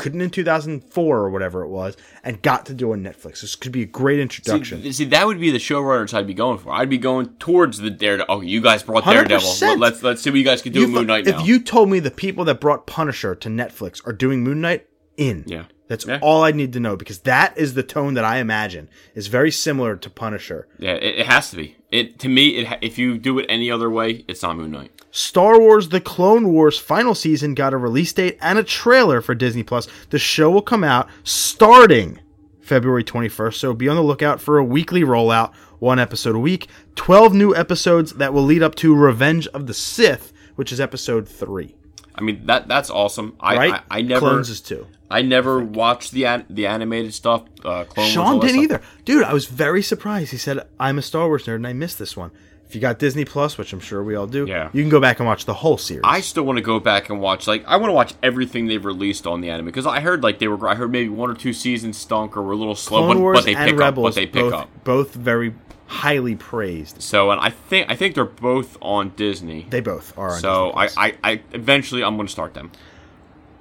couldn't in 2004 or whatever it was and got to do on Netflix. This could be a great introduction. See, see, that would be the showrunners I'd be going for. I'd be going towards the Daredevil. Oh, you guys brought Daredevil. 100%. Let's let's see what you guys can do You Moon Knight if now. you told me the people that brought Punisher to Netflix are doing Moon Knight, in. Yeah. That's Yeah. all I need to know because that is the tone that I imagine is very similar to Punisher. yeah, it, it has to be. It to me, it if you do it any other way, it's not Moon Knight. Star Wars The Clone Wars final season got a release date and a trailer for Disney Plus. The show will come out starting February 21st, so be on the lookout for a weekly rollout, one episode a week, 12 new episodes that will lead up to Revenge of the Sith, which is episode 3. I mean that that's awesome. I Right? I, I never Clones is 2. I never watched the an, the animated stuff. Uh, Clone Sean didn't stuff. either. Dude, I was very surprised. He said, I'm a Star Wars nerd and I missed this one. If you got Disney Plus, which I'm sure we all do, Yeah. you can go back and watch the whole series. I still want to go back and watch. Like, I want to watch everything they've released on the anime because I heard like they were. I heard maybe one or two seasons stunk or were a little slow, Clone but, Wars but they and pick up. Rebels But they pick both, up. both very highly praised. So, and I think I think they're both on Disney. They both are. On so Disney I, I, I eventually I'm going to start them.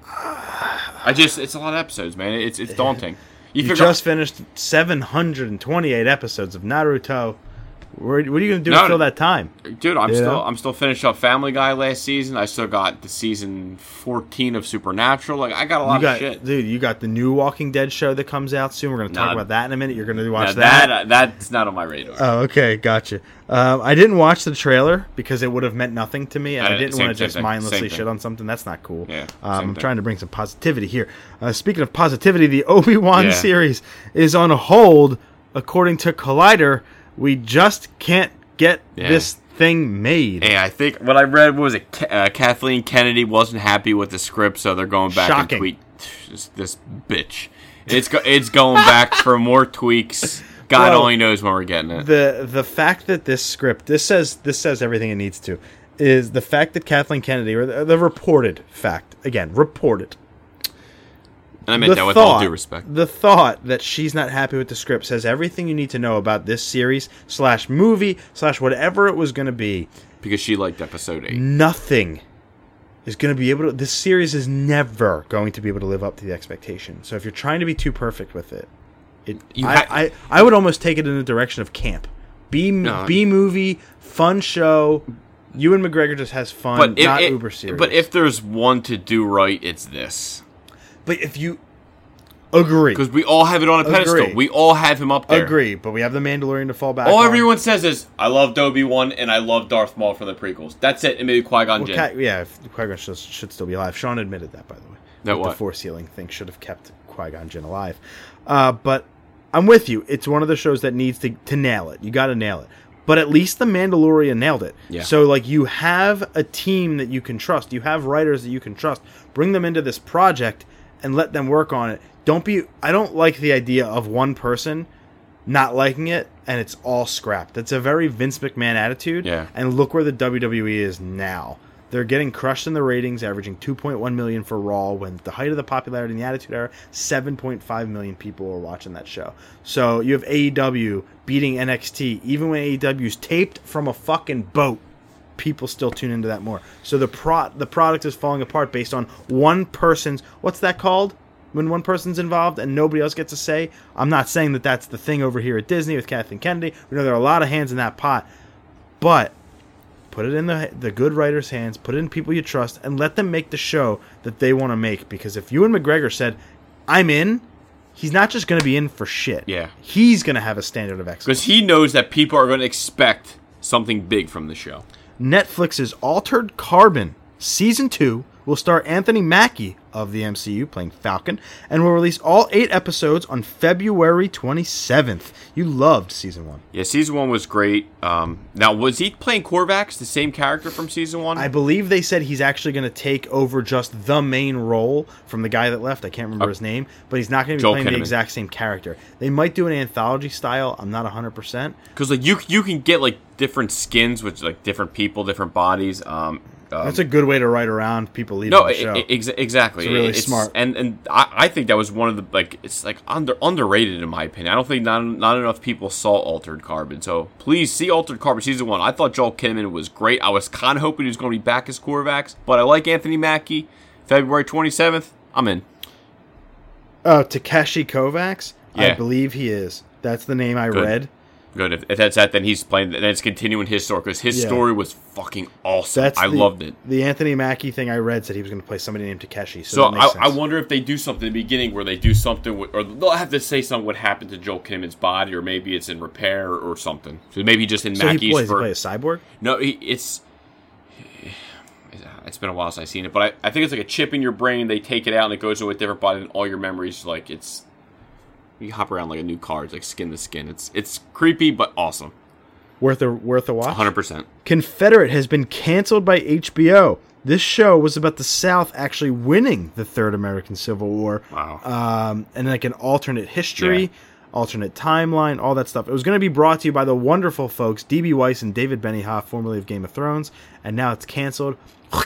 I just it's a lot of episodes, man. It's it's *laughs* daunting. You, You just finished 728 episodes of Naruto. Where, what are you going to do No, to fill that time? dude, I'm You still know? I'm still finished up Family Guy last season. I still got the season 14 of Supernatural. Like I got a lot You got, of shit. dude. You got the new Walking Dead show that comes out soon. We're going to talk Nah. about that in a minute. You're going to Now, watch that that. uh, that's not on my radar. Oh, okay, gotcha. Um, I didn't watch the trailer because it would have meant nothing to me, and I, I- didn't want to just thing, mindlessly shit on something. That's not cool. Yeah, um, I'm thing. trying to bring some positivity here. Uh, speaking of positivity, the *laughs* Obi Wan Yeah. series is on hold, according to Collider. We just can't get Yeah. this thing made. Hey, I think what I read was it uh, Kathleen Kennedy wasn't happy with the script, so they're going back Shocking. and tweak this, this bitch. It's go- it's going back for more tweaks. God Well, only knows when we're getting it. the the fact that this script this says this says everything it needs to is the fact that Kathleen Kennedy or the, the reported fact again reported and I meant the that with thought, all due respect. The thought that she's not happy with the script says everything you need to know about this series slash movie slash whatever it was going to be. Because she liked episode 8. Nothing is going to be able to. This series is never going to be able to live up to the expectation. So if you're trying to be too perfect with it, it You I, ha- I I would almost take it in the direction of camp. B No. B movie, fun show. Ewan McGregor just has fun, But if, not it- uber serious. but if there's one to do right, it's this. But if you agree, Because we all have it on a pedestal. Agree. We all have him up there. agree, but we have the Mandalorian to fall back. All on. everyone says is, I love Obi Wan and I love Darth Maul from the prequels. That's it. And maybe Qui Gon Well, Jinn. Qui- yeah, if Qui Gon should, should still be alive. Sean admitted that, by the way. That the what? force healing thing should have kept Qui Gon Jinn alive. Uh, but I'm with you. It's one of the shows that needs to to nail it. You got to nail it. But at least the Mandalorian nailed it. Yeah. So like you have a team that you can trust. You have writers that you can trust. Bring them into this project and let them work on it. Don't be. I don't like the idea of one person not liking it and it's all scrapped. That's a very Vince McMahon attitude. Yeah. And look where the WWE is now. They're getting crushed in the ratings, averaging 2.1 million for Raw. When the height of the popularity in the Attitude Era, 7.5 million people were watching that show. So you have AEW beating NXT, even when AEW's taped from a fucking boat. People still tune into that more. So the pro the product is falling apart based on one person's what's that called? When one person's involved and nobody else gets a say. I'm not saying that that's the thing over here at Disney with Kathleen Kennedy. We know there are a lot of hands in that pot, but put it in the the good writers' hands, put it in people you trust, and let them make the show that they want to make. Because if Ewan McGregor said, "I'm in," he's not just going to be in for shit. Yeah. he's going to have a standard of excellence. Because he knows that people are going to expect something big from the show. Netflix's Altered Carbon season two will star Anthony Mackie of the MCU playing Falcon, and will release all eight episodes on February 27th. You loved season one. Yeah, season one was great. Um, now, was he playing Kovacs, the same character from season one? I believe they said he's actually going to take over just the main role from the guy that left. I can't remember his name, but he's not going to be Joel playing the exact same character. They might do an anthology style. I'm not 100%. Because like you you can get like different skins with like different people, different bodies. Um, um, That's a good way to write around people leaving no, the show. ex- exactly. It's really smart. and and I, I think that was one of the like it's like under underrated in my opinion. I don't think not not enough people saw Altered Carbon. So please see Altered Carbon season one. I thought Joel Kinnaman was great. I was kind of hoping he was going to be back as Kovacs, but I like Anthony Mackie. February twenty seventh, I'm in. uh, Takeshi Kovacs? I believe he is. That's the name I Good. read. Good. If, if that's that, then he's playing. Then it's continuing his story because his Yeah. story was fucking awesome. That's I the- loved it. The Anthony Mackie thing I read said he was going to play somebody named Takeshi. So, So I, I wonder if they do something in the beginning where they do something, with, or they'll have to say something what happened to Joel Kinnaman's body, or maybe it's in repair or something. So maybe just in So does he play a cyborg? no, he, it's it's been a while since I've seen it, but I, I think it's like a chip in your brain. They take it out and it goes to a different body, and all your memories like it's you hop around like a new car, it's like skin to skin. It's it's creepy but awesome, Worth a worth a watch. hundred percent. Confederate has been canceled by HBO. This show was about the South actually winning the Third American Civil War. Wow. Um, and like an alternate history, Yeah. alternate timeline, all that stuff. It was going to be brought to you by the wonderful folks D.B. Weiss and David Benioff, formerly of Game of Thrones, and now it's canceled. *laughs*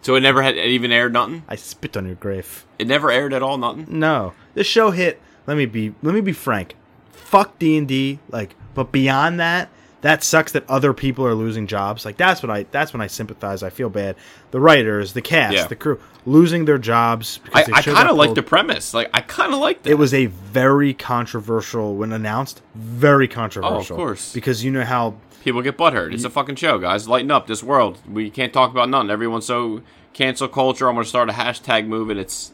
So it never had it even aired nothing. I spit on your grave. It never aired at all. Nothing. No, this show hit. Let me be. Let me be frank. Fuck D and D. Like, but beyond that, that sucks that other people are losing jobs. Like that's what I. That's when I sympathize. I feel bad. The writers, the cast, Yeah. the crew losing their jobs. I, because they I kind of like the premise. Like I kind of like that. It was a very controversial when announced. Very controversial. Oh, of course. Because you know how People get butthurt. It's a fucking show, guys. Lighten up. This world. We can't talk about nothing. Everyone's so cancel culture. I'm gonna start a hashtag movement. It's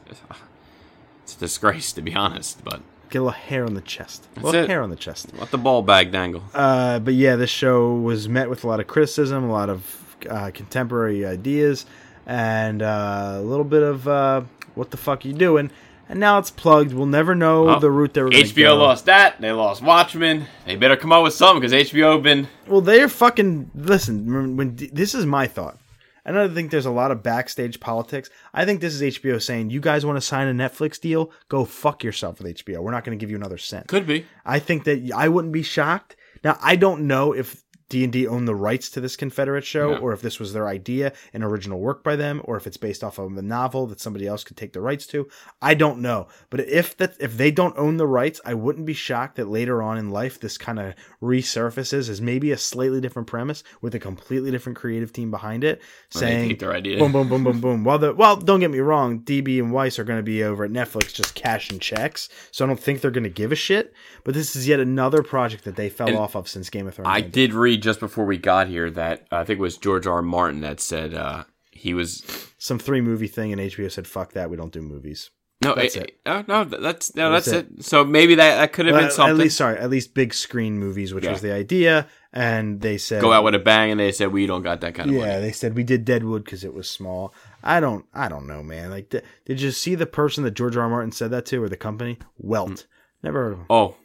it's a disgrace to be honest. But get a little hair on the chest. A little it. hair on the chest. let the ball bag dangle. Uh, but yeah, this show was met with a lot of criticism, a lot of uh, contemporary ideas, and uh, a little bit of uh, what the fuck are you doing. And now it's plugged. We'll never know Well, the route they were going HBO go. lost that. They lost Watchmen. They better come up with something because HBO been Well, they're fucking. Listen, when, when this is my thought. I don't think there's a lot of backstage politics. I think this is HBO saying, "You guys want to sign a Netflix deal? Go fuck yourself with HBO. We're not going to give you another cent." could be. I think that I wouldn't be shocked. Now I don't know if D and D owned the rights to this Confederate show, Yeah. or if this was their idea, an original work by them, or if it's based off of a novel that somebody else could take the rights to. I don't know. But if that if they don't own the rights, I wouldn't be shocked that later on in life this kind of resurfaces as maybe a slightly different premise with a completely different creative team behind it, they saying their idea. boom, boom, boom, boom, boom. Well, the well, don't get me wrong. DB and Weiss are going to be over at Netflix just cashing checks, so I don't think they're going to give a shit. But this is yet another project that they fell And off of since Game of Thrones. I ended. did read just before we got here that uh, I think it was George R. Martin that said uh, he was some three movie thing, and HBO said, "Fuck that, we don't do movies." no, That's it, it. uh, no, that's no, That's that's, it. So maybe that that could have Well, been at something. least, sorry, at least big screen movies, which Yeah. was the idea. And they said, Go out with a bang, and they said we don't got that kind of Yeah, money. they said we did Deadwood because it was small. I don't, I don't know, man. Like, th- did you see the person that George R. R. Martin said that to, or the company? Welt. Never heard of him. Oh,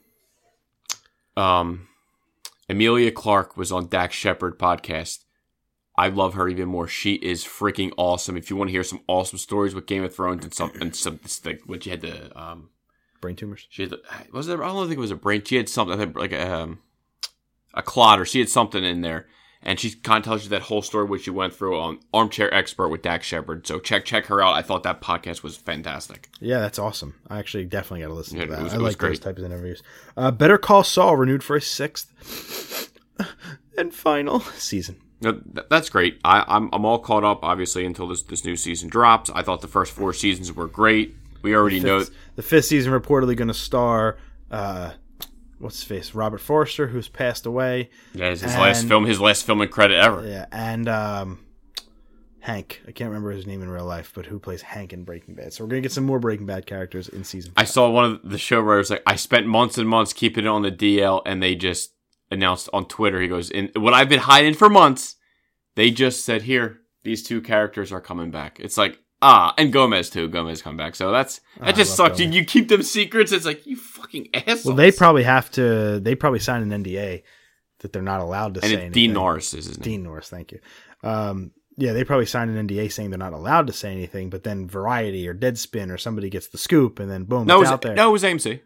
um, Emilia Clarke was on Dax Shepard podcast. I love her even more. She is freaking awesome. If you want to hear some awesome stories with Game of Thrones and some and some like what you had the um Brain tumors. she had the, was there I don't think it was a brain. She had something I think, like a um, a clot or she had something in there. And she kind of tells you that whole story which she went through on Armchair Expert with Dax Shepard. So check check her out. I thought that podcast was fantastic. Yeah, that's awesome. I actually definitely got to listen Yeah, to that. was- I like those types of interviews. Uh, Better Call Saul renewed for a sixth *laughs* and final season. No, that's great. I, I'm I'm all caught up, obviously, until this this new season drops. I thought the first four seasons were great. We already know. Fifth- the fifth season reportedly going to star uh, what's his face, Robert Forster, who's passed away. Yeah, his last film, his last film and credit ever. Yeah, and um, Hank. I can't remember his name in real life, but who plays Hank in Breaking Bad. So we're gonna get some more Breaking Bad characters in season. I saw one of the show writers like I spent months and months keeping it on the DL, and they just announced on Twitter. He goes, "In what I've been hiding for months, they just said here these two characters are coming back." It's like ah, and Gomez too. Gomez come back, so that's that I just sucks. You, you keep them secrets. It's like you fucking *laughs* assholes. Well, they probably have to. They probably sign an NDA that they're not allowed to and say it's anything. Dean Norris is his name. Dean Norris, thank you. Um, yeah, they probably signed an NDA saying they're not allowed to say anything, but then Variety or Deadspin or somebody gets the scoop, and then boom, No, it it's was, out there. no, it was AMC.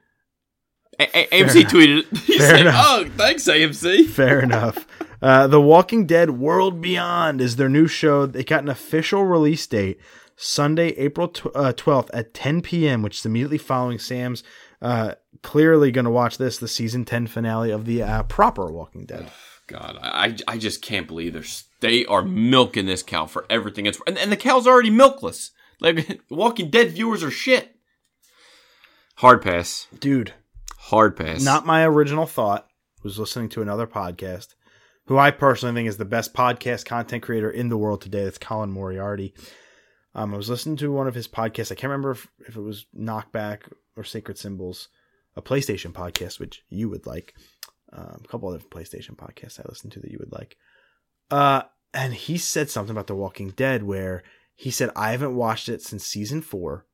A- A- AMC enough. tweeted it. *laughs* He Fair said, enough. "Oh, thanks, AMC." Fair enough. Uh, the Walking Dead World Beyond is their new show. They got an official release date Sunday, April tw- uh, 12th at 10 p.m., which is immediately following Sam's. Uh, clearly going to watch this, the season 10 finale of the uh, proper Walking Dead. God, I, I just can't believe they're they are milking this cow for everything it's and, and the cow's already milkless. Like *laughs* Walking Dead viewers are shit. Hard pass. Dude, Hard pass. not my original thought. Was listening to another podcast, who I personally think is the best podcast content creator in the world today. That's Colin Moriarty. Um, I was listening to one of his podcasts. I can't remember if, if it was Knockback or Sacred Symbols, a PlayStation podcast, which you would like. Um, a couple of different PlayStation podcasts I listened to that you would like. Uh, and he said something about The Walking Dead where he said, I haven't watched it since season four,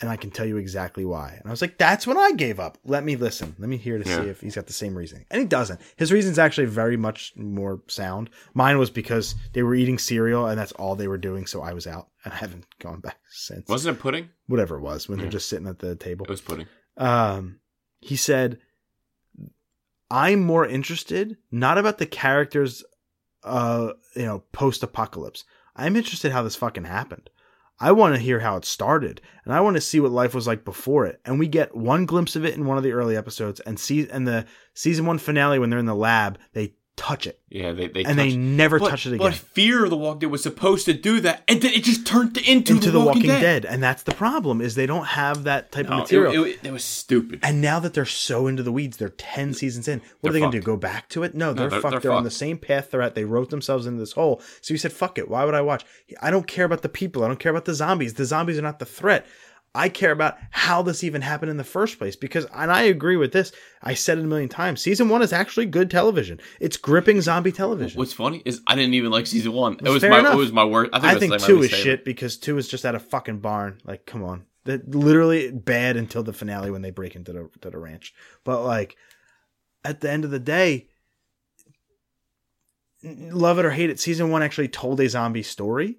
and I can tell you exactly why. And I was like, that's when I gave up. Let me listen. Let me hear to Yeah. see if he's got the same reasoning. And he doesn't. His reason's actually very much more sound. Mine was because they were eating cereal and that's all they were doing, so I was out and I haven't gone back *laughs* since. Wasn't it pudding? Whatever it was when they're just sitting at the table It was pudding. Um, he said, "I'm more interested not about the characters, uh, you know, post apocalypse. I'm interested how this fucking happened. I want to hear how it started, and I want to see what life was like before it. And we get one glimpse of it in one of the early episodes, and see, and the season one finale when they're in the lab, they touch it, Yeah, they they and they never but, touch it again. But. Fear of the Walking Dead was supposed to do that, and then it just turned into, into the, Walking, Dead. and that's the problem is they don't have that type No, of material. It, it, it was stupid. And now that they're so into the weeds, they're 10 seasons in. What They're are they going to do? Go back to it? No, they're, they're- fucked. they're They're, on the same path they're at. They wrote themselves into this hole. So you said, fuck it. Why would I watch? I don't care about the people. I don't care about the zombies. The zombies are not the threat. I care about how this even happened in the first place because, and I agree with this. I said it a million times. Season one is actually good television. It's gripping zombie television. What's funny is I didn't even like season one. It was my enough. it was my worst. I think, I think like two is favorite. shit because two is just at a fucking barn. Like, come on, that literally bad until the finale when they break into the to the ranch. But like, at the end of the day, love it or hate it, season one actually told a zombie story,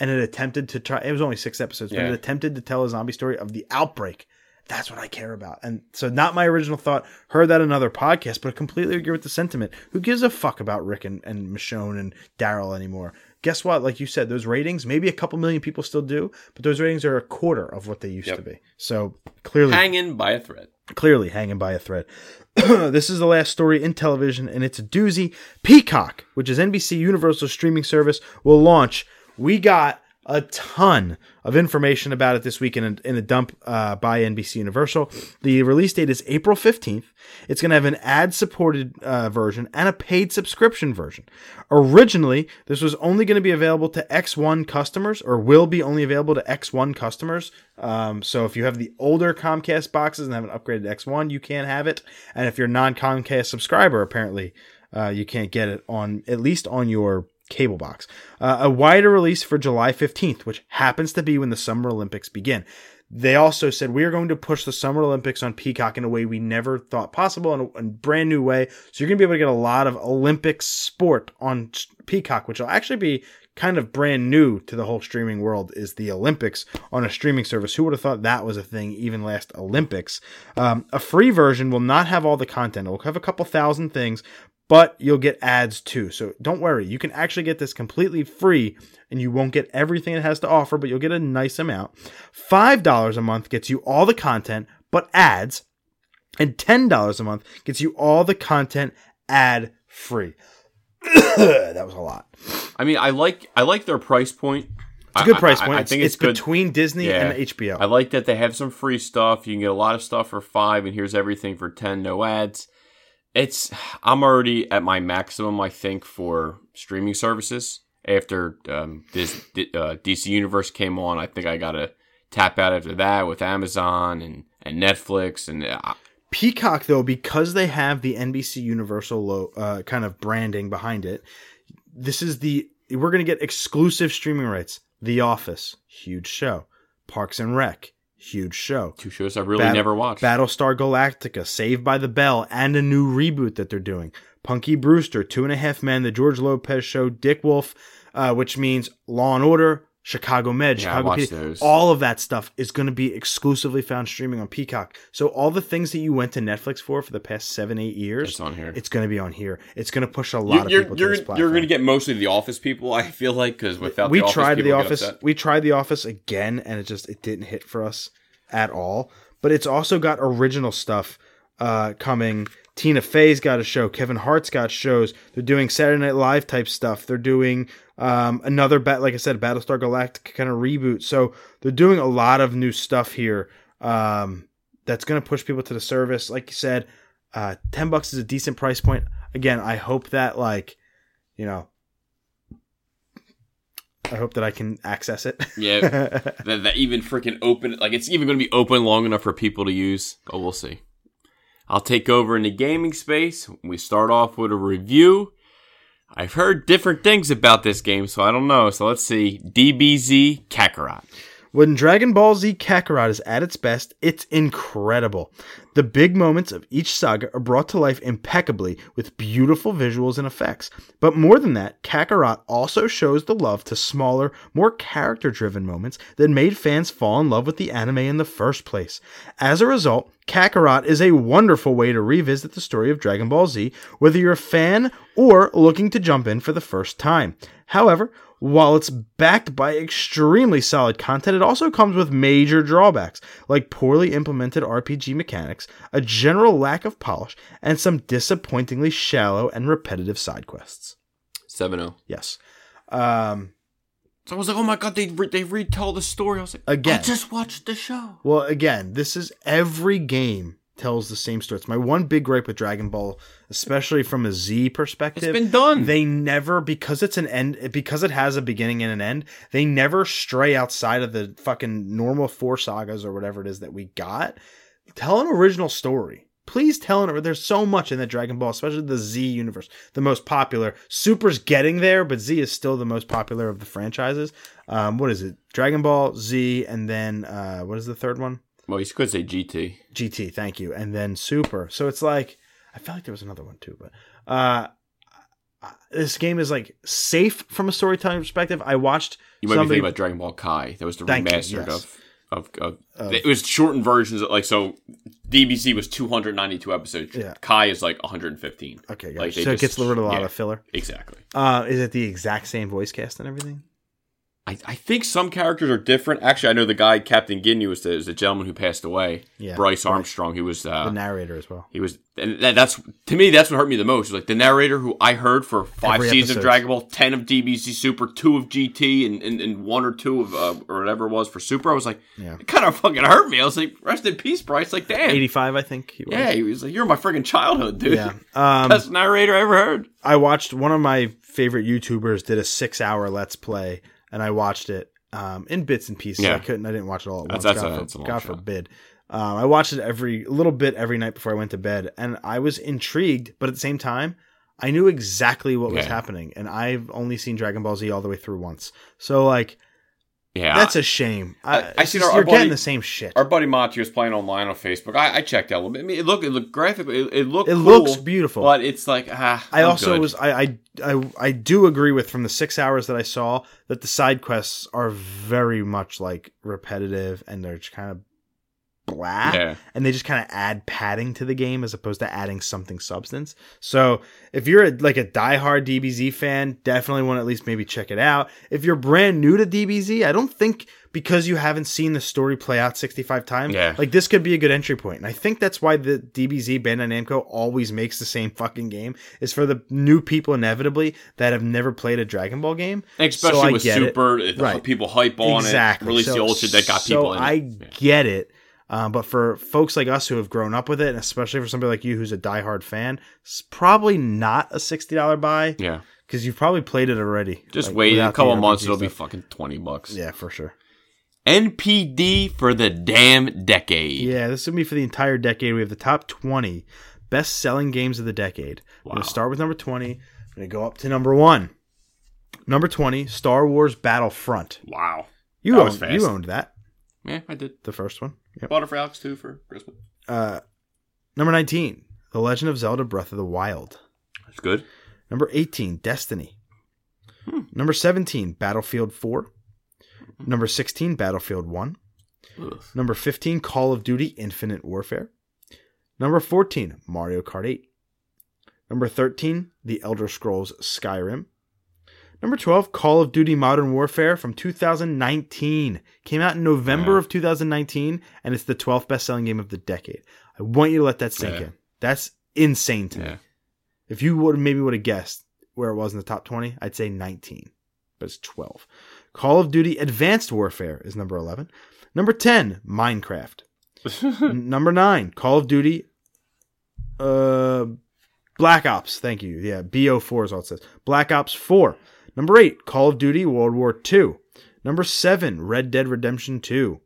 and it attempted to try. It was only six episodes, but Yeah. it attempted to tell a zombie story of the outbreak. That's what I care about. And so, not my original thought. Heard that another podcast, but I completely agree with the sentiment. Who gives a fuck about Rick and, and Michonne and Daryl anymore? Guess what? Like you said, those ratings, maybe a couple million people still do, but those ratings are a quarter of what they used Yep. to be. So clearly, Hanging by a thread. clearly hanging by a thread. *clears throat* this is the last story in television, and it's a doozy. Peacock, which is NBC Universal streaming service, will launch. We got a ton of information about it this week in in a dump uh, by NBC Universal. The release date is April 15th. It's going to have an ad supported uh, version and a paid subscription version. Originally, this was only going to be available to X1 customers, or will be only available to X1 customers. Um, so if you have the older Comcast boxes and haven't upgraded to X1, you can't have it. And if you're non Comcast subscriber, apparently, uh, you can't get it on at least on your cable box. Uh, a wider release for July 15th, which happens to be when the Summer Olympics begin. They also said we are going to push the Summer Olympics on Peacock in a way we never thought possible, in a, in a brand new way. So you're going to be able to get a lot of Olympic sport on Peacock, which will actually be kind of brand new to the whole streaming world. Is the Olympics on a streaming service? Who would have thought that was a thing even last Olympics? Um, a free version will not have all the content. It will have a couple thousand things, but you'll get ads too. So don't worry. You can actually get this completely free and you won't get everything it has to offer, but you'll get a nice amount. $5 a month gets you all the content, but ads. And $10 a month gets you all the content ad free. *coughs* that was a lot. I mean, I like I like their price point. It's a good I- price I- point. I, it's think it's, good. between Disney Yeah. and HBO. I like that they have some free stuff. You can get a lot of stuff for five, and here's everything for ten, no ads. It's I'm already at my maximum, I think, for streaming services. after um, this uh, DC Universe came on. I think I got to tap out after that with Amazon and, and Netflix and uh, Peacock though, because they have the NBC Universal lo- uh, kind of branding behind it, this is the we're going to get exclusive streaming rights. The Office, huge show. Parks and Rec, huge show. two shows I really Bat- never watched. Battlestar Galactica, Saved by the Bell, and a new reboot that they're doing. Punky Brewster, Two and a Half Men, The George Lopez Show, Dick Wolf, uh, which means Law and Order, Chicago Med, Yeah, Chicago watched PD. those. All of that stuff is going to be exclusively found streaming on Peacock. So all the things that you went to Netflix for for the past seven, eight years, It's on here. It's going to be on here. It's going to push a lot of you're people you're, to this you're going to get mostly the Office people. *laughs* I feel like because without we the Office, tried the office upset. we tried the office again and it just it didn't hit for us at all but it's also got original stuff uh coming tina fey's got a show. Kevin hart's got shows. They're doing saturday night live type stuff. They're doing um another bat like i said battlestar galactica kind of reboot. So they're doing a lot of new stuff here um that's going to push people to the service. Like you said uh 10 bucks is a decent price point. Again i hope that like you know I hope that I can access it. Yeah, *laughs* that, that even freaking open, like it's even going to be open long enough for people to use. Oh, we'll see. I'll take over in the gaming space. We start off with a review. I've heard different things about this game, so I don't know. So let's see. DBZ Kakarot. When Dragon Ball Z Kakarot is at its best, it's incredible. The big moments of each saga are brought to life impeccably with beautiful visuals and effects. But more than that, Kakarot also shows the love to smaller, more character driven moments that made fans fall in love with the anime in the first place. As a result, Kakarot is a wonderful way to revisit the story of Dragon Ball Z, whether you're a fan or looking to jump in for the first time. However, while it's backed by extremely solid content, it also comes with major drawbacks, like poorly implemented RPG mechanics, a general lack of polish, and some disappointingly shallow and repetitive side quests. 7 Yes. Um, So I was like, oh my god, they, re- they retell the story. I was like, Again. I just watched the show. well, again, this is every game tells the same story. It's my one big gripe with Dragon Ball, especially from a Z perspective. It's been done. They never because it's an end because it has a beginning and an end. They never stray outside of the fucking normal four sagas or whatever it is that we got. Tell an original story. Please tell an. There's so much in the Dragon Ball, especially the Z universe, the most popular. Super's getting there, but Z is still the most popular of the franchises. Um, what is it? Dragon Ball Z, and then uh, what is the third one? Well, you could say GT. GT, thank you, and then Super. So it's like I felt like there was another one too, but uh, this game is like safe from a storytelling perspective. I watched You might somebody. be thinking about Dragon Ball Kai. That was the Thank you, remastered yes. of, of, of, It was shortened versions. Of, like, so DBZ was 292 episodes. Yeah. Kai is like 115. okay, like, guys. they so it just- gets rid of a lot yeah. of filler. Exactly. Uh, is it the exact same voice cast and everything? I, I think some characters are different. Actually, I know the guy, Captain Ginyu, was the, was the gentleman who passed away. Yeah, Brice Armstrong, He was. The Uh, narrator as well. he was, and that, that's to me. That's what hurt me the most. Was Like the narrator, who I heard for five Every seasons episode. of Dragon Ball, ten of DBZ Super, two of GT, and, and, and one or two of uh, or whatever it was for Super. I was like, Yeah. it kind of fucking hurt me. I was like, rest in peace, Brice. Like, damn, Eighty-five, I think. He was. yeah. He was like, you're my freaking childhood, dude. Yeah. Um, Best narrator I ever heard. I watched one of my favorite YouTubers did a six-hour Let's Play, and I watched it um, in bits and pieces. Yeah. I couldn't. I didn't watch it all at once. that's God, a- that's God forbid. Um, I watched it every little bit every night before I went to bed, and I was intrigued, but at the same time, I knew exactly what was happening, and I've only seen Dragon Ball Z all the way through once. So like, Yeah, that's a shame. I, I- I it's seen our- our you're getting buddy- the same shit. Our buddy Monty was playing online on Facebook. I, I checked out a little bit. I mean, it looked, it looked graphically, it, it looked, it cool, looks beautiful. but it's like, ah. I I'm also good. was I, I I I do agree with from the six hours that I saw that the side quests are very much like repetitive and they're just kind of blah Yeah. and they just kind of add padding to the game as opposed to adding something substance. So if you're a, like a diehard DBZ fan, definitely want to at least maybe check it out. If you're brand new to DBZ, I don't think because you haven't seen the story play out 65 times, Yeah. like this could be a good entry point. And I think that's why the DBZ Bandai Namco always makes the same fucking game is for the new people inevitably that have never played a Dragon Ball game. Especially So with. Super, it. Right. people hype on exactly. it. Release So- the old shit that got so people in. I it. Get it. Um, but for folks like us who have grown up with it, and especially for somebody like you who's a diehard fan, it's probably not a sixty dollar buy Yeah. because you've probably played it already. Just like, wait a couple months, it'll be stuff. fucking 20 bucks. yeah, for sure. NPD for the damn decade. Yeah, this will be for the entire decade. We have the top 20 best selling games of the decade. We're Wow. going to start with number 20. We're going to go up to number one. Number 20, Star Wars Battlefront. Wow. You, That was owned, fast. you owned that, Yeah, I did. the first one. Yep. Bought it for Alex too for Christmas. Uh, number 19, The Legend of Zelda Breath of the Wild. That's good. Number 18, Destiny. Hmm. Number 17, Battlefield 4. Number 16, Battlefield 1. Ugh. Number 15, Call of Duty Infinite Warfare. Number 14, Mario Kart 8. Number 13, The Elder Scrolls Skyrim. Number 12, Call of Duty Modern Warfare from 2019. Came out in November Yeah. of 2019, and it's the 12th best selling game of the decade. I want you to let that sink Yeah. in. That's insane to me. If you would maybe would have guessed where it was in the top 20, I'd say 19, but it's 12. Call of Duty Advanced Warfare is number 11. Number 10, Minecraft. *laughs* Number 9, Call of Duty uh Black Ops. Thank you. Yeah, BO4 is all it says. Black Ops 4. Number 8, Call of Duty World War II. Number 7, Red Dead Redemption 2,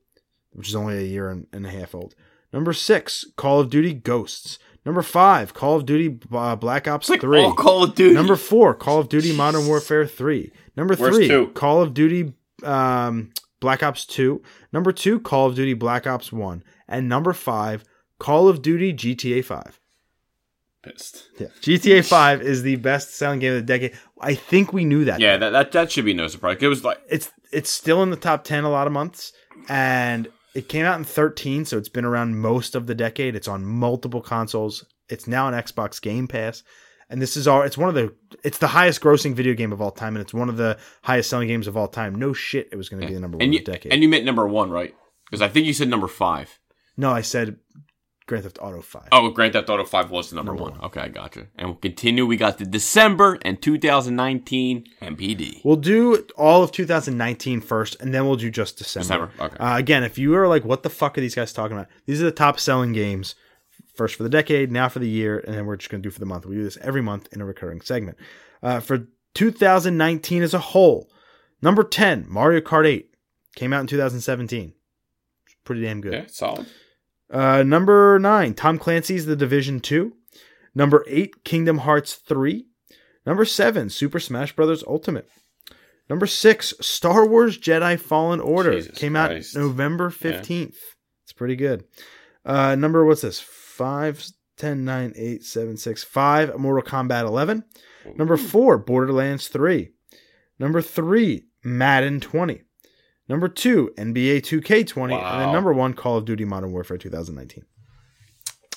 which is only a year and, a half old. Number 6, Call of Duty Ghosts. Number 5, Call of Duty uh, Black Ops like 3. all Call of Duty. Number four, Call of Duty Modern Warfare 3. Number Where's three, two? Call of Duty um, Black Ops 2. Number two, Call of Duty Black Ops 1. And number five, Call of Duty GTA 5. Pissed. Yeah. GTA 5 is the best selling game of the decade. I think we knew that. Yeah, that, that that should be no surprise. It was like It's it's still in the top 10 a lot of months and it came out in 13 so it's been around most of the decade. It's on multiple consoles. It's now on Xbox Game Pass. And this is all it's one of the it's the highest grossing video game of all time and it's one of the highest selling games of all time. No shit it was going to be the number 1 and of the decade. and you meant number one, right? Because I think you said number five. no, I said Grand Theft Auto 5. Oh, Grand Theft Auto Five was the number, Number one. Okay, I gotcha. And we'll continue. We got the December and 2019 NPD. We'll do all of 2019 first, and then we'll do just December. December. Okay. Uh, again, if you are like, what the fuck are these guys talking about? These are the top selling games. First for the decade, now for the year, and then we're just going to do for the month. We do this every month in a recurring segment. Uh, for 2019 as a whole, number 10, Mario Kart 8, came out in 2017. It's pretty damn good. yeah, solid. Uh, number nine, Tom Clancy's The Division 2. Number eight, Kingdom Hearts 3. Number seven, Super Smash Bros. Ultimate. Number six, Star Wars Jedi Fallen Order. Jesus Came out November 15th. It's pretty good. Uh, number, what's this? 5, 10, 9, 8, 7, 6, 5, Mortal Kombat 11. Number four, Borderlands 3. Number three, Madden 20. Number two, NBA 2K20. And then number one, Call of Duty Modern Warfare 2019.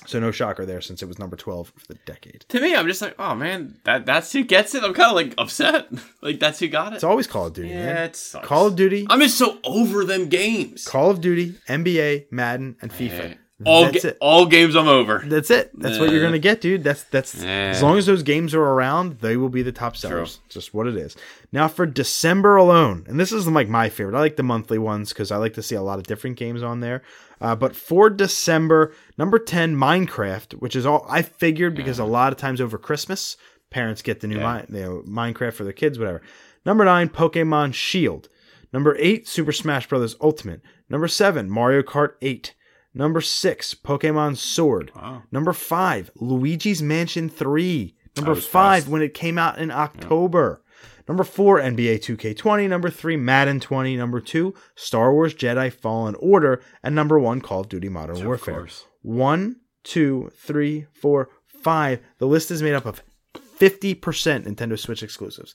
So no shocker there since it was number 12 for the decade. To me, I'm just like, oh man, that that's who gets it. I'm kind of like upset. *laughs* like that's who got it. It's always Call of Duty, yeah, man. it sucks. Call of Duty, I'm just so over them games. Call of Duty, NBA, Madden, and FIFA. Yeah. All ga- all games I'm over. That's it. That's what you're gonna get, dude. That's that's Yeah. as long as those games are around, they will be the top sellers. Just what it is. Now for December alone, and this is like my favorite. I like the monthly ones because I like to see a lot of different games on there. Uh, but for December, number ten, Minecraft, which is all I figured because a lot of times over Christmas, parents get the new Yeah. Mi- you know, Minecraft for their kids, whatever. Number nine, Pokemon Shield. Number eight, Super Smash Bros. Ultimate. Number seven, Mario Kart 8. Number six, Pokemon Sword. Wow. Number five, Luigi's Mansion 3. Number five, fast. when it came out in October. Number four, NBA 2K20. Number three, Madden 20. Number two, Star Wars Jedi Fallen Order. And number one, Call of Duty Modern Warfare. course. One, two, three, four, five. The list is made up of 50% Nintendo Switch exclusives.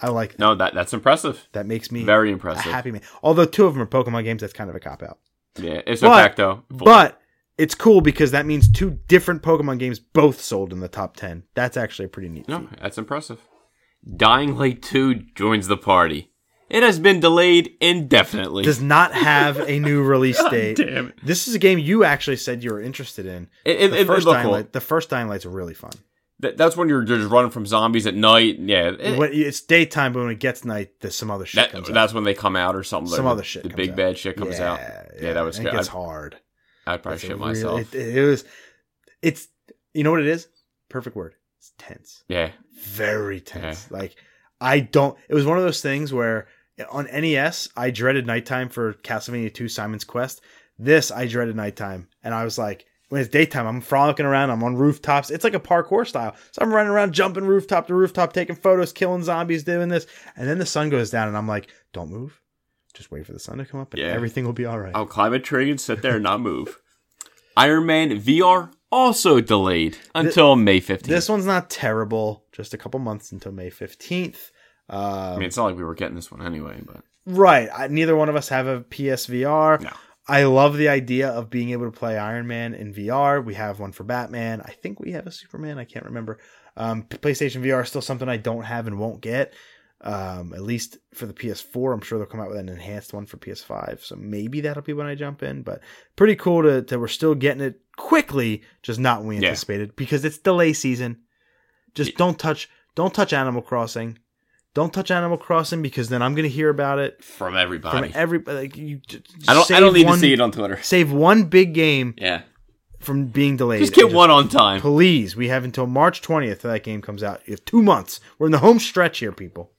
I like that. No, that that's impressive. That makes me Very a impressive. happy man. Although two of them are Pokemon games, that's kind of a cop out. Yeah, it's But- a fact though. But it's cool because that means two different Pokemon games both sold in the top 10. That's actually a pretty neat no, feat. that's impressive. Dying Light 2 joins the party. It has been delayed indefinitely. Does not have a new release *laughs* date. damn it. This is a game you actually said you were interested in. It- it- the, first looked Dying cool. Light, the first Dying Light's are really fun. That- that's when you're just running from zombies at night. Yeah, it- When- it's daytime, but when it gets night, there's some other shit that, comes out. that's when they come out or something. Some like other the- shit The big out. bad shit comes yeah, out. Yeah, that was. It gets I- hard. I'd probably It's shit real- myself. It, it was. It's. You know what it is? Perfect word. It's tense. yeah, Very tense. Like I don't. It was one of those things where on NES I dreaded nighttime for Castlevania 2 Simon's Quest. This I dreaded nighttime, and I was like. When it's daytime, I'm frolicking around. I'm on rooftops. It's like a parkour style. So I'm running around, jumping rooftop to rooftop, taking photos, killing zombies, doing this. And then the sun goes down, and I'm like, "Don't move. Just wait for the sun to come up, and Yeah. everything will be all right." I'll climb a tree and sit there and not move. *laughs* Iron Man VR also delayed until May 15th. This one's not terrible. Just a couple months until May 15th. Um, I mean, it's not like we were getting this one anyway, but right. I, neither one of us have a PSVR. No. I love the idea of being able to play Iron Man in VR. We have one for Batman. I think we have a Superman. I can't remember. Um, PlayStation VR is still something I don't have and won't get. Um, at least for the PS4, I'm sure they'll come out with an enhanced one for PS5. So maybe that'll be when I jump in. But pretty cool to, to we're still getting it quickly, just not when we Yeah. anticipated because it's delay season. Just don't touch, don't touch Animal Crossing. Don't touch Animal Crossing because then I'm gonna hear about it from from everybody. everybody. Like you, I don't. I don't need one- to see it on Twitter. Save one big game Yeah, from being delayed. just get And one on time. Please, we have until March 20th that game comes out. You have two months. We're in the home stretch here, people.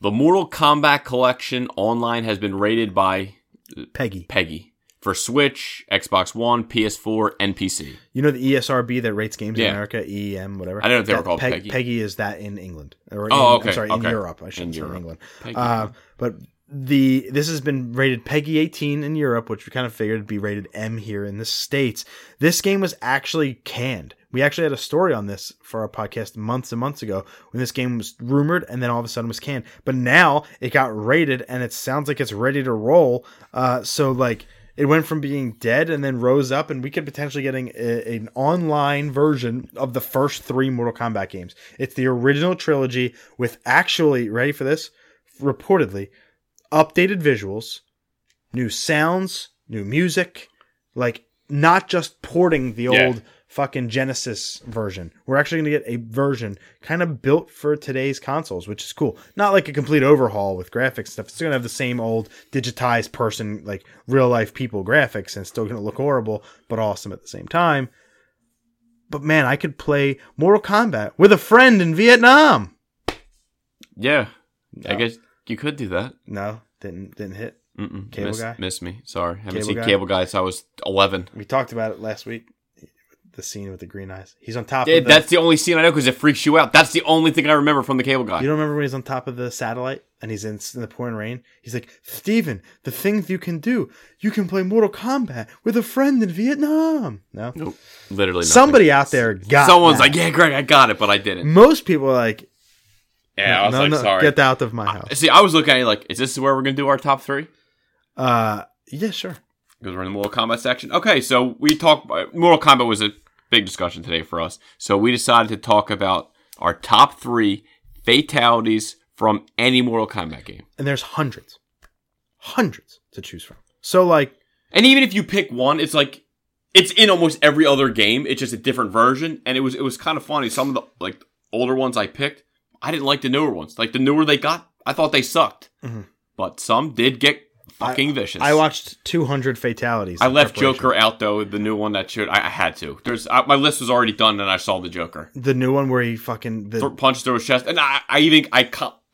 The Mortal Kombat collection online has been rated by PEGI, PEGI for Switch, Xbox One, PS4, and PC. you know the ESRB that rates games in America, EEM, whatever. I didn't know if they were called Peg- PEGI. PEGI is that in England, or Oh, okay, I'm sorry, okay. in Europe. I shouldn't In say Europe. England. Uh, but the this has been rated PEGI 18 in Europe, which we kind of figured would be rated M here in the states. This game was actually canned. We actually had a story on this for our podcast months and months ago when this game was rumored and then all of a sudden was canned. But now it got rated and it sounds like it's ready to roll. Uh, so like it went from being dead and then rose up, and we could potentially getting a, an online version of the first three Mortal Kombat games. It's the original trilogy with actually ready for this, reportedly updated visuals, new sounds, new music, like not just porting the Yeah. old fucking Genesis version. We're actually going to get a version kind of built for today's consoles, which is cool. Not like a complete overhaul with graphics stuff. It's going to have the same old digitized person, like real life people graphics, and still going to look horrible, but awesome at the same time. But man, I could play Mortal Kombat with a friend in Vietnam. Yeah, I guess you could do that. No, didn't didn't hit. Mm-mm. Cable miss, Guy? Miss me. Sorry. Haven't Cable seen Guy? Cable Guy since I was 11. We talked about it last week. The scene with the green eyes. He's on top Yeah, of the, that's the only scene I know because it freaks you out. That's the only thing I remember from the Cable Guy. You don't remember when he's on top of the satellite and he's in, in the pouring rain? He's like, Steven, the things you can do. You can play Mortal Kombat with a friend in Vietnam. No? Nope. Literally nothing. Somebody out there got Someone's that. like, yeah, Greg, I got it, but I didn't. Most people are like, Yeah, I was no, like, no, sorry. get out of my house. See, I was looking at it like, is this where we're going to do our top three? Uh, yeah, sure. Because we're in the Mortal Kombat section. Okay, so we talked. Mortal Kombat was a big discussion today for us. So we decided to talk about our top three fatalities from any Mortal Kombat game. And there's hundreds, hundreds to choose from. So, like, And even if you pick one, it's like it's in almost every other game. It's just a different version, and it was it was kind of funny. Some of the like older ones I picked, I didn't like the newer ones. Like the newer they got, I thought they sucked. Mhm. But some did get fucking vicious. I watched 200 fatalities. I left. Joker out though. The new one that should I, I had to. There's I, my list was already done, and I saw the Joker The new one where he fucking. The, Th- punched through his chest, and I, I even I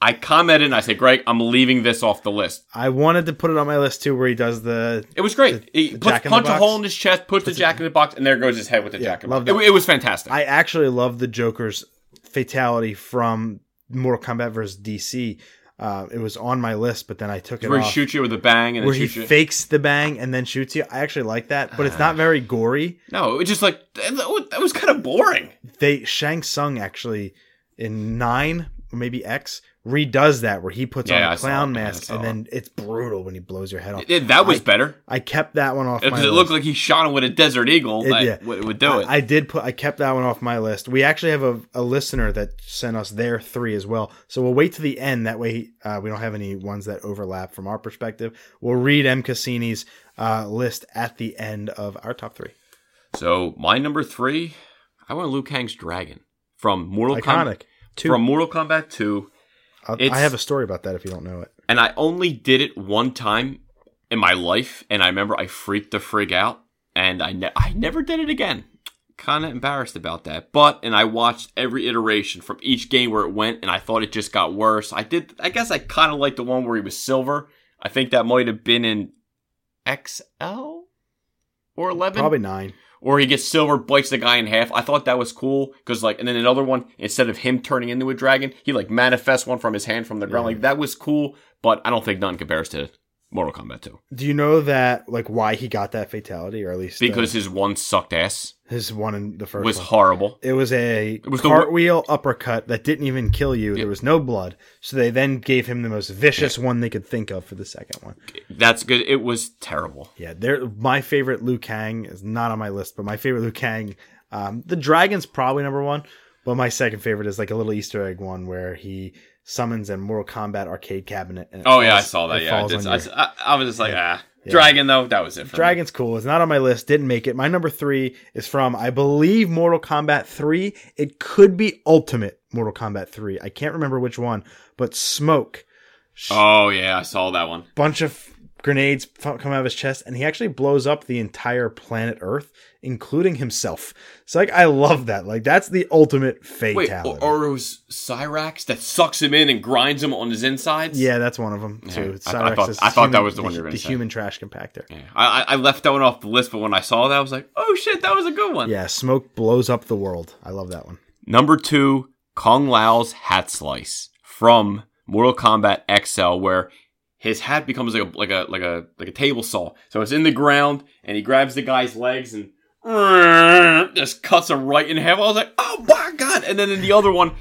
I commented and I said, Greg, I'm leaving this off the list. I wanted to put it on my list too, where he does the. It was great. he the puts, in the punch a hole in his chest, puts the jack in the box, and there goes his head with the Yeah, jack in the love box. It, it was fantastic. I actually love the Joker's fatality from Mortal Kombat vs. DC. Uh, it was on my list, but then I took it where he shoots you with a bang and where then he you. fakes the bang and then shoots you. I actually like that, but it's not very gory. No, it was just like that was kind of boring. They Shang Tsung actually in nine maybe X redoes that where he puts Yeah, on a clown it. Mask and then it's brutal when he blows your head off. It- that was I- better I kept that one off my because it looked like he shot him with a Desert Eagle. It- that yeah. would, would do it. I, I did put. I kept that one off my list. We actually have a, a listener that sent us their three as well. So we'll wait to the end. That way, uh, we don't have any ones that overlap from our perspective. We'll read M Cassini's uh, list at the end of our top three. so my number three, I want Liu Kang's dragon from Mortal Kombat. Iconic. Two. From Mortal Kombat 2, I'll- it's- I have a story about that if you don't know it. and I only did it one time in my life, and I remember I freaked the frig out. and I ne- I never did it again. Kind of embarrassed about that, but and I watched every iteration from each game where it went, and I thought it just got worse. I did. I guess I kind of liked the one where he was silver. I think that might have been in XL or eleven, Probably nine. Or he gets silver, bites the guy in half. I thought that was cool because like, and then another one instead of him turning into a dragon, he like manifests one from his hand from the ground. Like that was cool, but I don't think none compares to Mortal Kombat 2 Do you know that like why he got that fatality, or at least uh, because his one sucked ass his one in the first was one? horrible. It was a was the- cartwheel uppercut that didn't even kill you. There was no blood, so they then gave him the most vicious one they could think of for the second one. That's good. It was terrible. Yeah, they're my favorite Liu Kang is not on my list, but my favorite Liu Kang, um, the dragon's probably number one, but my second favorite is like a little Easter egg one where he summons a Mortal Kombat arcade cabinet. And Oh yeah, I saw that. Yeah, I, did, I, your- I, I was just like, ah, dragon though. That was it. For me. Dragon's cool. It's not on my list. Didn't make it. My number three is from, I believe, Mortal Kombat 3. It could be Ultimate Mortal Kombat 3. I can't remember which one, but Smoke. Oh yeah, I saw that one. Bunch of grenades come out of his chest, and he actually blows up the entire planet Earth, including himself. So, like, I love that. Like, that's the ultimate Wait, fatality. or, or it was Cyrax that sucks him in and grinds him on his insides. yeah, that's one of them too. I- I Cyrax thought- is I thought that was the one you were gonna the human trash compactor. Yeah. I, I I left that one off the list, but when I saw that, I was like, oh shit, that was a good one. Yeah, Smoke blows up the world. I love that one. Number two, Kung Lao's hat slice from Mortal Kombat XL, where his hat becomes like a like a like a like a table saw. So it's in the ground, and he grabs the guy's legs and *laughs* just cuts him right in half. I was like, oh my god! And then in the other one,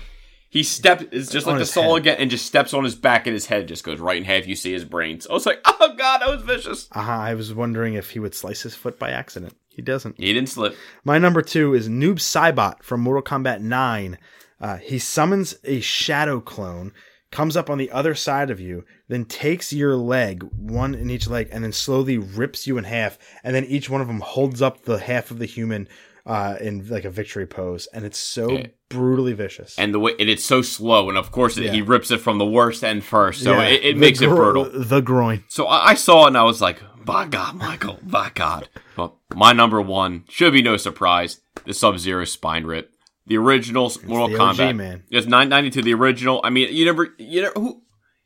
he steps is just On like the saw head. again, and just steps on his back, and his head just goes right in half. You see his brains. I was like, oh god, that was vicious. Uh-huh, I was wondering if he would slice his foot by accident. He doesn't. He didn't slip. My number two is Noob Saibot from Mortal Kombat 9. Uh, he summons a shadow clone, comes up on the other side of you, then takes your leg, one in each leg, and then slowly rips you in half. And then each one of them holds up the half of the human uh, in like a victory pose. And it's so Yeah. brutally vicious. And the way and it's so slow, and of course Yeah. he rips it from the worst end first, so Yeah, it, it makes it brutal. The groin. So I, I saw it and I was like, by God, Michael, by God. But my number one should be no surprise the Sub Zero spine rip. The original Mortal the OG, Kombat. man. It's 992, the original. I mean, you never, you know, who,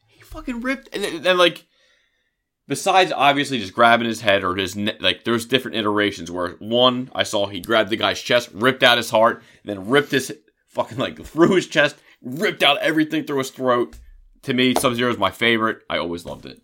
he fucking ripped. And then, then, like, besides obviously just grabbing his head or his, ne- like, there's different iterations where one, I saw he grabbed the guy's chest, ripped out his heart, then ripped his fucking, like, through his chest, ripped out everything through his throat. To me, Sub Zero is my favorite. I always loved it.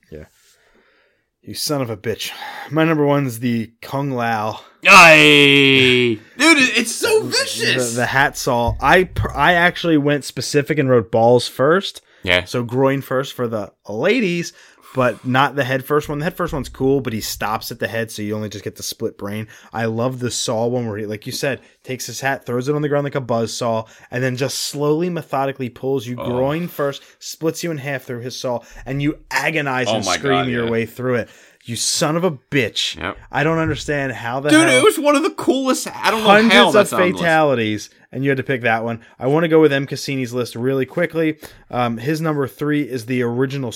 You son of a bitch. My number one is the Kung Lao. Aye. *laughs* Dude, it's so vicious. the hat saw. I I actually went specific and wrote balls first, yeah. so groin first for the ladies, but not the head first one. The head first one's cool, but he stops at the head, so you only just get the split brain. I love the saw one where he, like you said, takes his hat, throws it on the ground like a buzz saw, and then just slowly, methodically pulls you Oh. groin first, splits you in half through his saw, and you agonize Oh and scream God, your yeah. way through it. You son of a bitch! Yep. I don't understand how the Dude, hell it was one of the coolest. I don't know hundreds of fatalities, and you had to pick that one. I want to go with M. Cassini's list really quickly. Um, his number three is the original.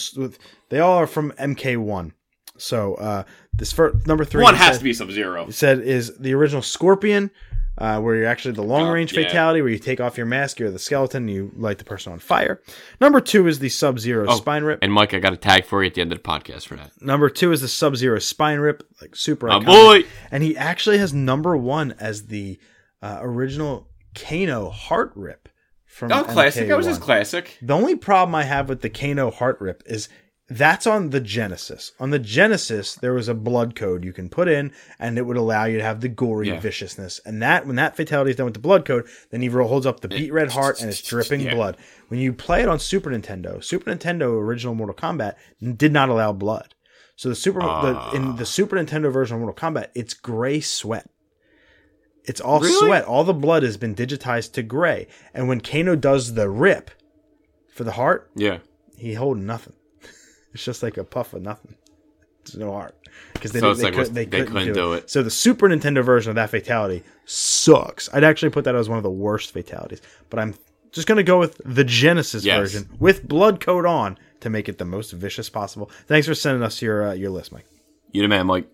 They all are from MK1. So uh, this first number three One has said- to be Sub Zero. it said is the original Scorpion, uh, where you're actually the long range Oh, yeah. fatality, where you take off your mask, you're the skeleton, you light the person on fire. Number two is the Sub Zero Oh, spine rip. And Mike, I got a tag for you at the end of the podcast for that. Number two is the Sub Zero spine rip, like super. My iconic. boy. And he actually has number one as the uh, original Kano heart rip from Oh, classic. That was his classic. The only problem I have with the Kano heart rip is that's on the Genesis. On the Genesis, there was a blood code you can put in, and it would allow you to have the gory Yeah. viciousness. And that when that fatality is done with the blood code, then he holds up the beet red heart and it's dripping Yeah. blood. When you play it on Super Nintendo, Super Nintendo original Mortal Kombat did not allow blood. So the Super the, in ah. the Super Nintendo version of Mortal Kombat, it's gray sweat. It's all Really? sweat. All the blood has been digitized to gray. And when Kano does the rip for the heart, Yeah. he holding nothing. It's just like a puff of nothing. There's no art because they, So it's they, like could, they, they couldn't, couldn't do, do it. it. So the Super Nintendo version of that fatality sucks. I'd actually put that as one of the worst fatalities. But I'm just gonna go with the Genesis Yes. version with blood coat on to make it the most vicious possible. Thanks for sending us your uh, your list, Mike. You the man, Mike.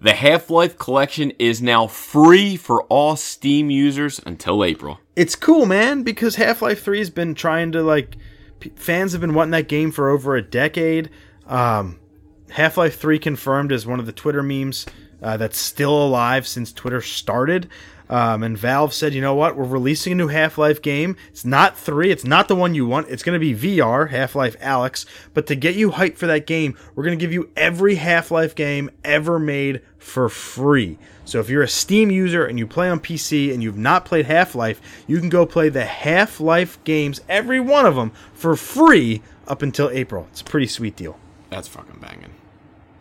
The Half Life collection is now free for all Steam users until April. It's cool, man, because Half Life Three has been trying to like fans have been wanting that game for over a decade. Um, Half Life Three confirmed as one of the Twitter memes uh, that's still alive since Twitter started. Um, and Valve said, you know what? We're releasing a new Half Life game. It's not three. It's not the one you want. It's going to be VR, Half Life Alyx. But to get you hyped for that game, we're going to give you every Half Life game ever made for free. So if you're a Steam user and you play on PC and you've not played Half Life, you can go play the Half Life games, every one of them, for free up until April. It's a pretty sweet deal. That's fucking banging.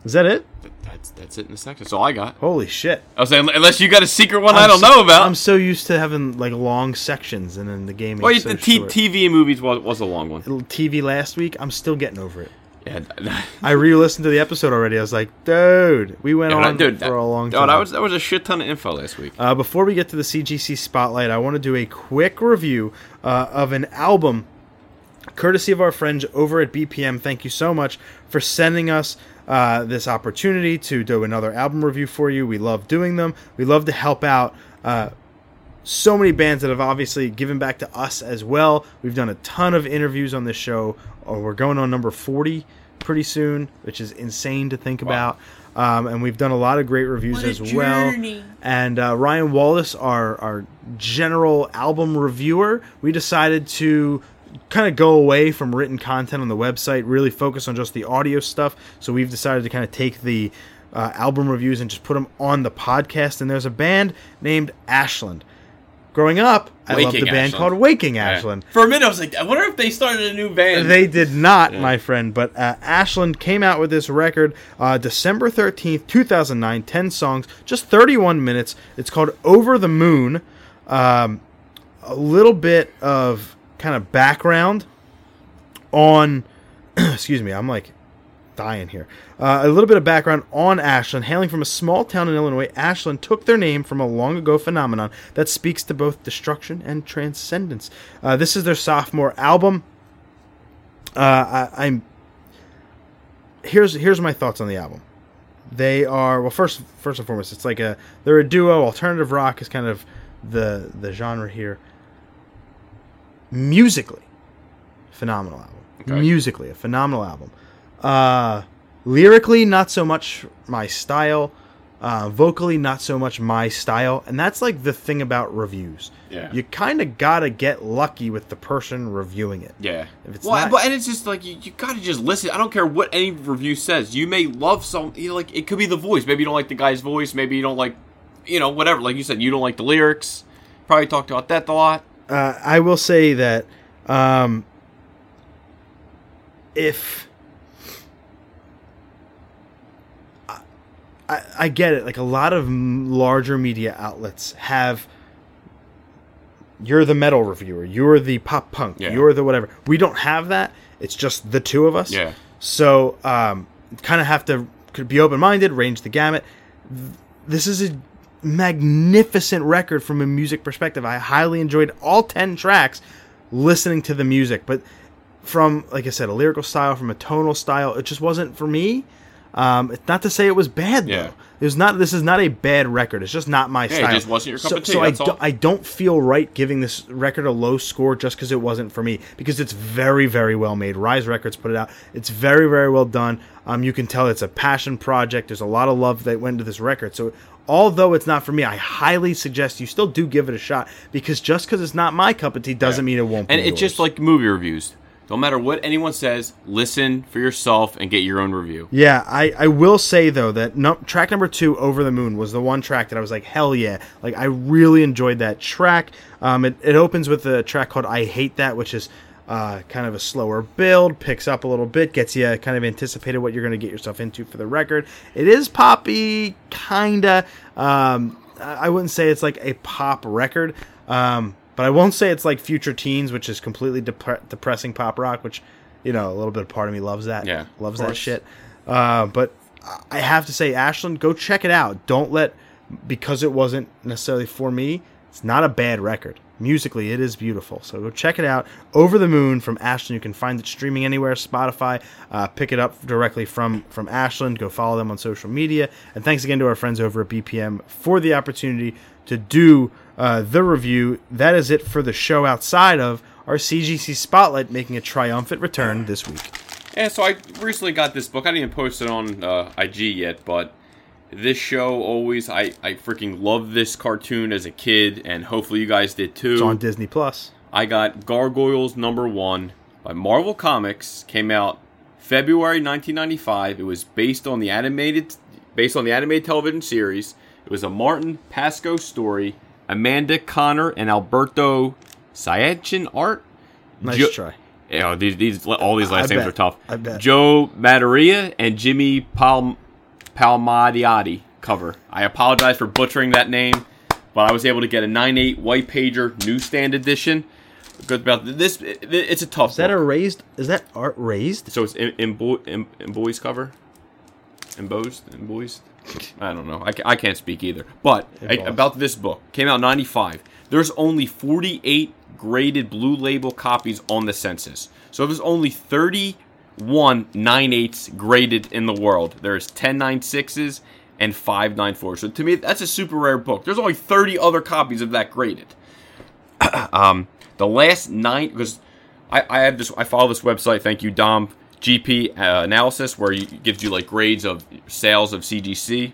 Is that it? That's that's it in the section. That's all I got. Holy shit. I was saying, unless you got a secret one I I'm don't so- know about. I'm so used to having like long sections and then the game. well, is the t-. TV and movies was, was a long one. TV last week, I'm still getting over it. Yeah, *laughs* I re-listened to the episode already. I was like, dude, we went on dude, for that, a long oh, time. that was that was a shit ton of info last week. Uh, before we get to the CGC spotlight, I want to do a quick review uh, of an album, courtesy of our friends over at BPM. Thank you so much for sending us uh, this opportunity to do another album review for you. We love doing them. We love to help out. Uh, so many bands that have obviously given back to us as well. We've done a ton of interviews on this show. Oh, we're going on number 40 pretty soon, which is insane to think about. Um, and we've done a lot of great reviews as well. And uh, Ryan Wallace, our, our general album reviewer, we decided to kind of go away from written content on the website, really focus on just the audio stuff. So we've decided to kind of take the uh, album reviews and just put them on the podcast. And there's a band named Ashland. Growing up, I loved the band Ashland. called Waking Ashland. For a minute, I was like, I wonder if they started a new band. They did not, my friend, but uh, Ashland came out with this record uh, December 13th, 2009, 10 songs, just 31 minutes. It's called Over the Moon. Um, a little bit of kind of background on, *clears throat* excuse me, I'm like dying here. Uh, a little bit of background on Ashland. Hailing from a small town in Illinois, Ashland took their name from a long ago phenomenon that speaks to both destruction and transcendence. Uh, this is their sophomore album. Uh, I, I'm here's here's my thoughts on the album. They are well first first and foremost, it's like a they're a duo. Alternative rock is kind of the the genre here. Musically, phenomenal album. Okay. Musically, a phenomenal album. Uh, lyrically, not so much my style. Uh, vocally, not so much my style. And that's like the thing about reviews. Yeah. You kind of gotta get lucky with the person reviewing it. Yeah. If it's well, not- but and it's just like you, you gotta just listen. I don't care what any review says. You may love some, you know, like it could be the voice. Maybe you don't like the guy's voice. Maybe you don't like, you know, whatever. Like you said, you don't like the lyrics. Probably talked about that a lot. Uh, I will say that um, if I, I, get it, like a lot of m- larger media outlets have. You're the metal reviewer. You're the pop punk. Yeah. You're the whatever. We don't have that. It's just the two of us. Yeah. So, um, kind of have to be open minded, range the gamut. This is a magnificent record from a music perspective. I highly enjoyed all 10 tracks listening to the music, but from, like I said, a lyrical style, from a tonal style, it just wasn't for me. Um, it's not to say it was bad Yeah. though. It's not. This is not a bad record. It's just not my Yeah, it style. just wasn't your cup so, of tea, So I, do. I don't feel right giving this record a low score just because it wasn't for me. Because it's very, very well made. Rise Records put it out. It's very, very well done. Um, you can tell it's a passion project. There's a lot of love that went into this record. So although it's not for me, I highly suggest you still do give it a shot. Because just because it's not my cup of tea doesn't mean it won't. be And it's just like movie reviews. Don't matter what anyone says, listen for yourself and get your own review. Yeah, I, I will say though that no, track number two, "Over the Moon," was the one track that I was like, hell yeah! Like I really enjoyed that track. Um, it, it opens with a track called "I Hate That," which is uh, kind of a slower build, picks up a little bit, gets you kind of anticipated what you're going to get yourself into for the record. It is poppy, kinda. Um, I wouldn't say it's like a pop record. Um, but I won't say it's like Future Teens, which is completely depre- depressing pop rock, which, you know, a little bit of part of me loves that. Yeah, Loves that shit. Uh, but I have to say, Ashland, go check it out. Don't let, because it wasn't necessarily for me, it's not a bad record. Musically it is beautiful. So go check it out. Over the Moon from Ashland. You can find it streaming anywhere, Spotify. Uh, pick it up directly from from Ashland. Go follow them on social media. And thanks again to our friends over at BPM for the opportunity to do uh, the review. That is it for the show outside of our CGC Spotlight making a triumphant return this week. Yeah, so I recently got this book. I didn't post it on uh, IG yet, but this show always I I freaking loved this cartoon as a kid, and hopefully you guys did too. It's on Disney Plus. I got Gargoyles number one by Marvel Comics. Came out February 1995. It was based on the animated based on the animated television series. It was a Martin Pasko story. Amanda Conner and Alberto Sayachin art. Nice Jo- try. You know, these, these all these last I names bet. are tough. I bet. Joe Maderia and Jimmy Palm Palmadiati cover. I apologize for butchering that name, but I was able to get a 9.8 white pager newsstand edition. Good about this. It's a tough. Is that a raised? Is that art raised? so it's in, in, boy, in, in boys cover, embossed, embossed. I don't know. I, I can't speak either. But I- about this book, came out ninety five. There's only forty eight graded blue label copies on the census. So there's only thirty one nine eights graded in the world. There's ten nine sixes and five nine fours. So to me, that's a super rare book. There's only thirty other copies of that graded. *clears throat* um, the last nine because I, I have this I follow this website. Thank you, Dom GP uh, analysis, where it gives you like grades of sales of CGC.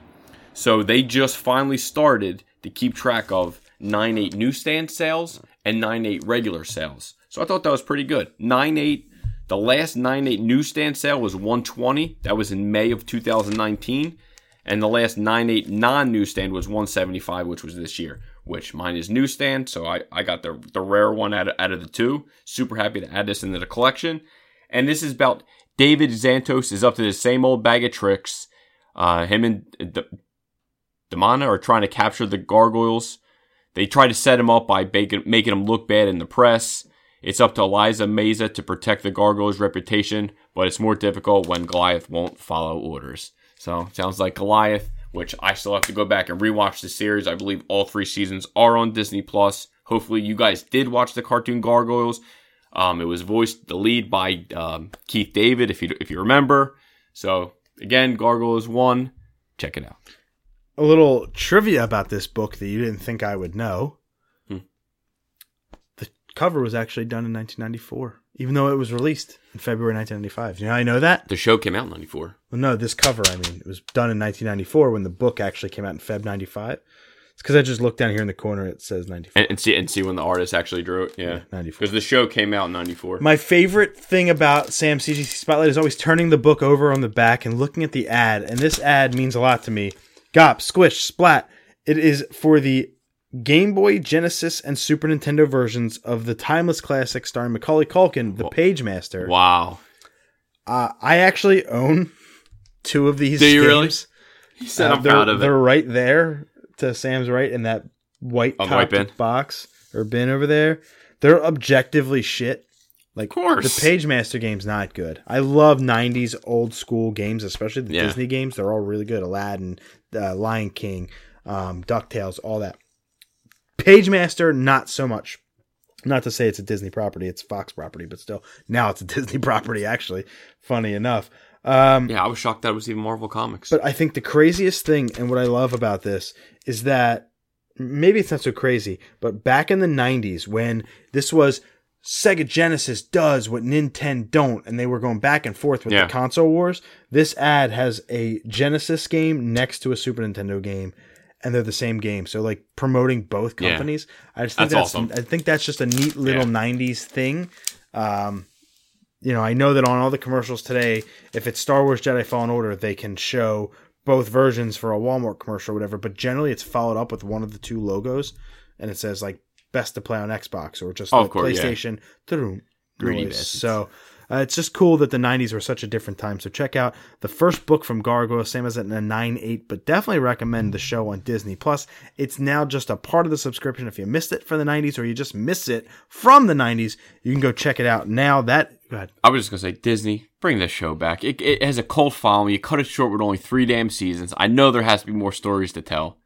So they just finally started to keep track of nine eight newsstand sales and nine eight regular sales. So I thought that was pretty good. Nine eight. The last nine eight newsstand sale was 120. That was in May of 2019. And the last 9.8 non newsstand was 175, which was this year. Which mine is newsstand, so I, I got the the rare one out of, out of the two. Super happy to add this into the collection. And this is about David Xanatos is up to the same old bag of tricks. Uh, him and D- Demona are trying to capture the gargoyles. They try to set him up by making, making him look bad in the press. It's up to Elisa Maza to protect the gargoyle's reputation, but it's more difficult when Goliath won't follow orders. So sounds like Goliath, which I still have to go back and rewatch the series. I believe all three seasons are on Disney Plus. Hopefully, you guys did watch the cartoon Gargoyles. Um, it was voiced the lead by um, Keith David, if you if you remember. So again, Gargoyles one. Check it out. A little trivia about this book that you didn't think I would know. Cover was actually done in 1994, even though it was released in February 1995. You know how I know that? The show came out in '94. Well, no, this cover, I mean, it was done in 1994 when the book actually came out in Feb 95. It's because I just looked down here in the corner, it says 94. And, and see and see when the artist actually drew it. Yeah, 94. Because the show came out in '94. My favorite thing about Sam CGC Spotlight is always turning the book over on the back and looking at the ad. And this ad means a lot to me. Gop, Squish, Splat. It is for the Game Boy, Genesis, and Super Nintendo versions of the timeless classic starring Macaulay Culkin, The Pagemaster. Wow. Uh, I actually own two of these Do you games. really? He said Uh, I'm they're, proud of it. they're right there to Sam's right in that white On white bin? box or bin over there. They're objectively shit. Like Of course. the Pagemaster game's not good. I love '90s old school games, especially the Yeah. Disney games. They're all really good. Aladdin, uh, Lion King, um, Ducktales, all that. Pagemaster, not so much. Not to say it's a Disney property; it's Fox property, but still, now it's a *laughs* Disney property. Actually, funny enough. Um, Yeah, I was shocked that it was even Marvel Comics. but I think the craziest thing and what I love about this is that maybe it's not so crazy, but back in the 90s when this was Sega Genesis does what Nintendo don't and they were going back and forth with Yeah. the console wars, this ad has a Genesis game next to a Super Nintendo game and they're the same game. So like promoting both Yeah. companies. I just think That's that's, awesome. I think that's just a neat little Yeah. 90s thing. Um you know, I know that on all the commercials today, if it's Star Wars Jedi Fallen Order, they can show both versions for a Walmart commercial or whatever, but generally it's followed up with one of the two logos and it says like best to play on Xbox or just Oh, like course, yeah. PlayStation. Noise. So uh, it's just cool that the 90s were such a different time. So check out the first book from Gargoyle, same as it in a 9.8, but definitely recommend the show on Disney Plus. It's now just a part of the subscription. If you missed it for the 90s or you just miss it from the 90s, you can go check it out now. That go ahead. I was just gonna say Disney, bring this show back. It, it has a cult following. You cut it short with only three damn seasons. I know there has to be more stories to tell.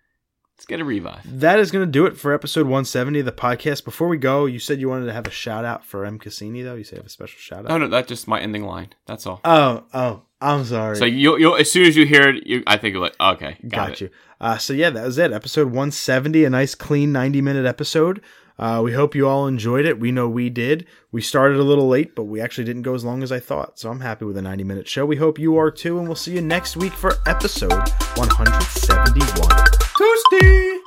Let's get a revive. That is going to do it for episode 170 of the podcast. Before we go, you said you wanted to have a shout out for M. Cassini, though. You said you have a special shout out. No, no, that's just my ending line. That's all. Oh, oh, I'm sorry. So you you as soon as you hear it, you I think you're like, okay, got, Got, you. Uh, so yeah, that was it. Episode 170, a nice clean 90 minute episode. Uh, we hope you all enjoyed it. We know we did. We started a little late, but we actually didn't go as long as I thought. So I'm happy with a 90 minute show. We hope you are too, and we'll see you next week for episode 171. トゥースティー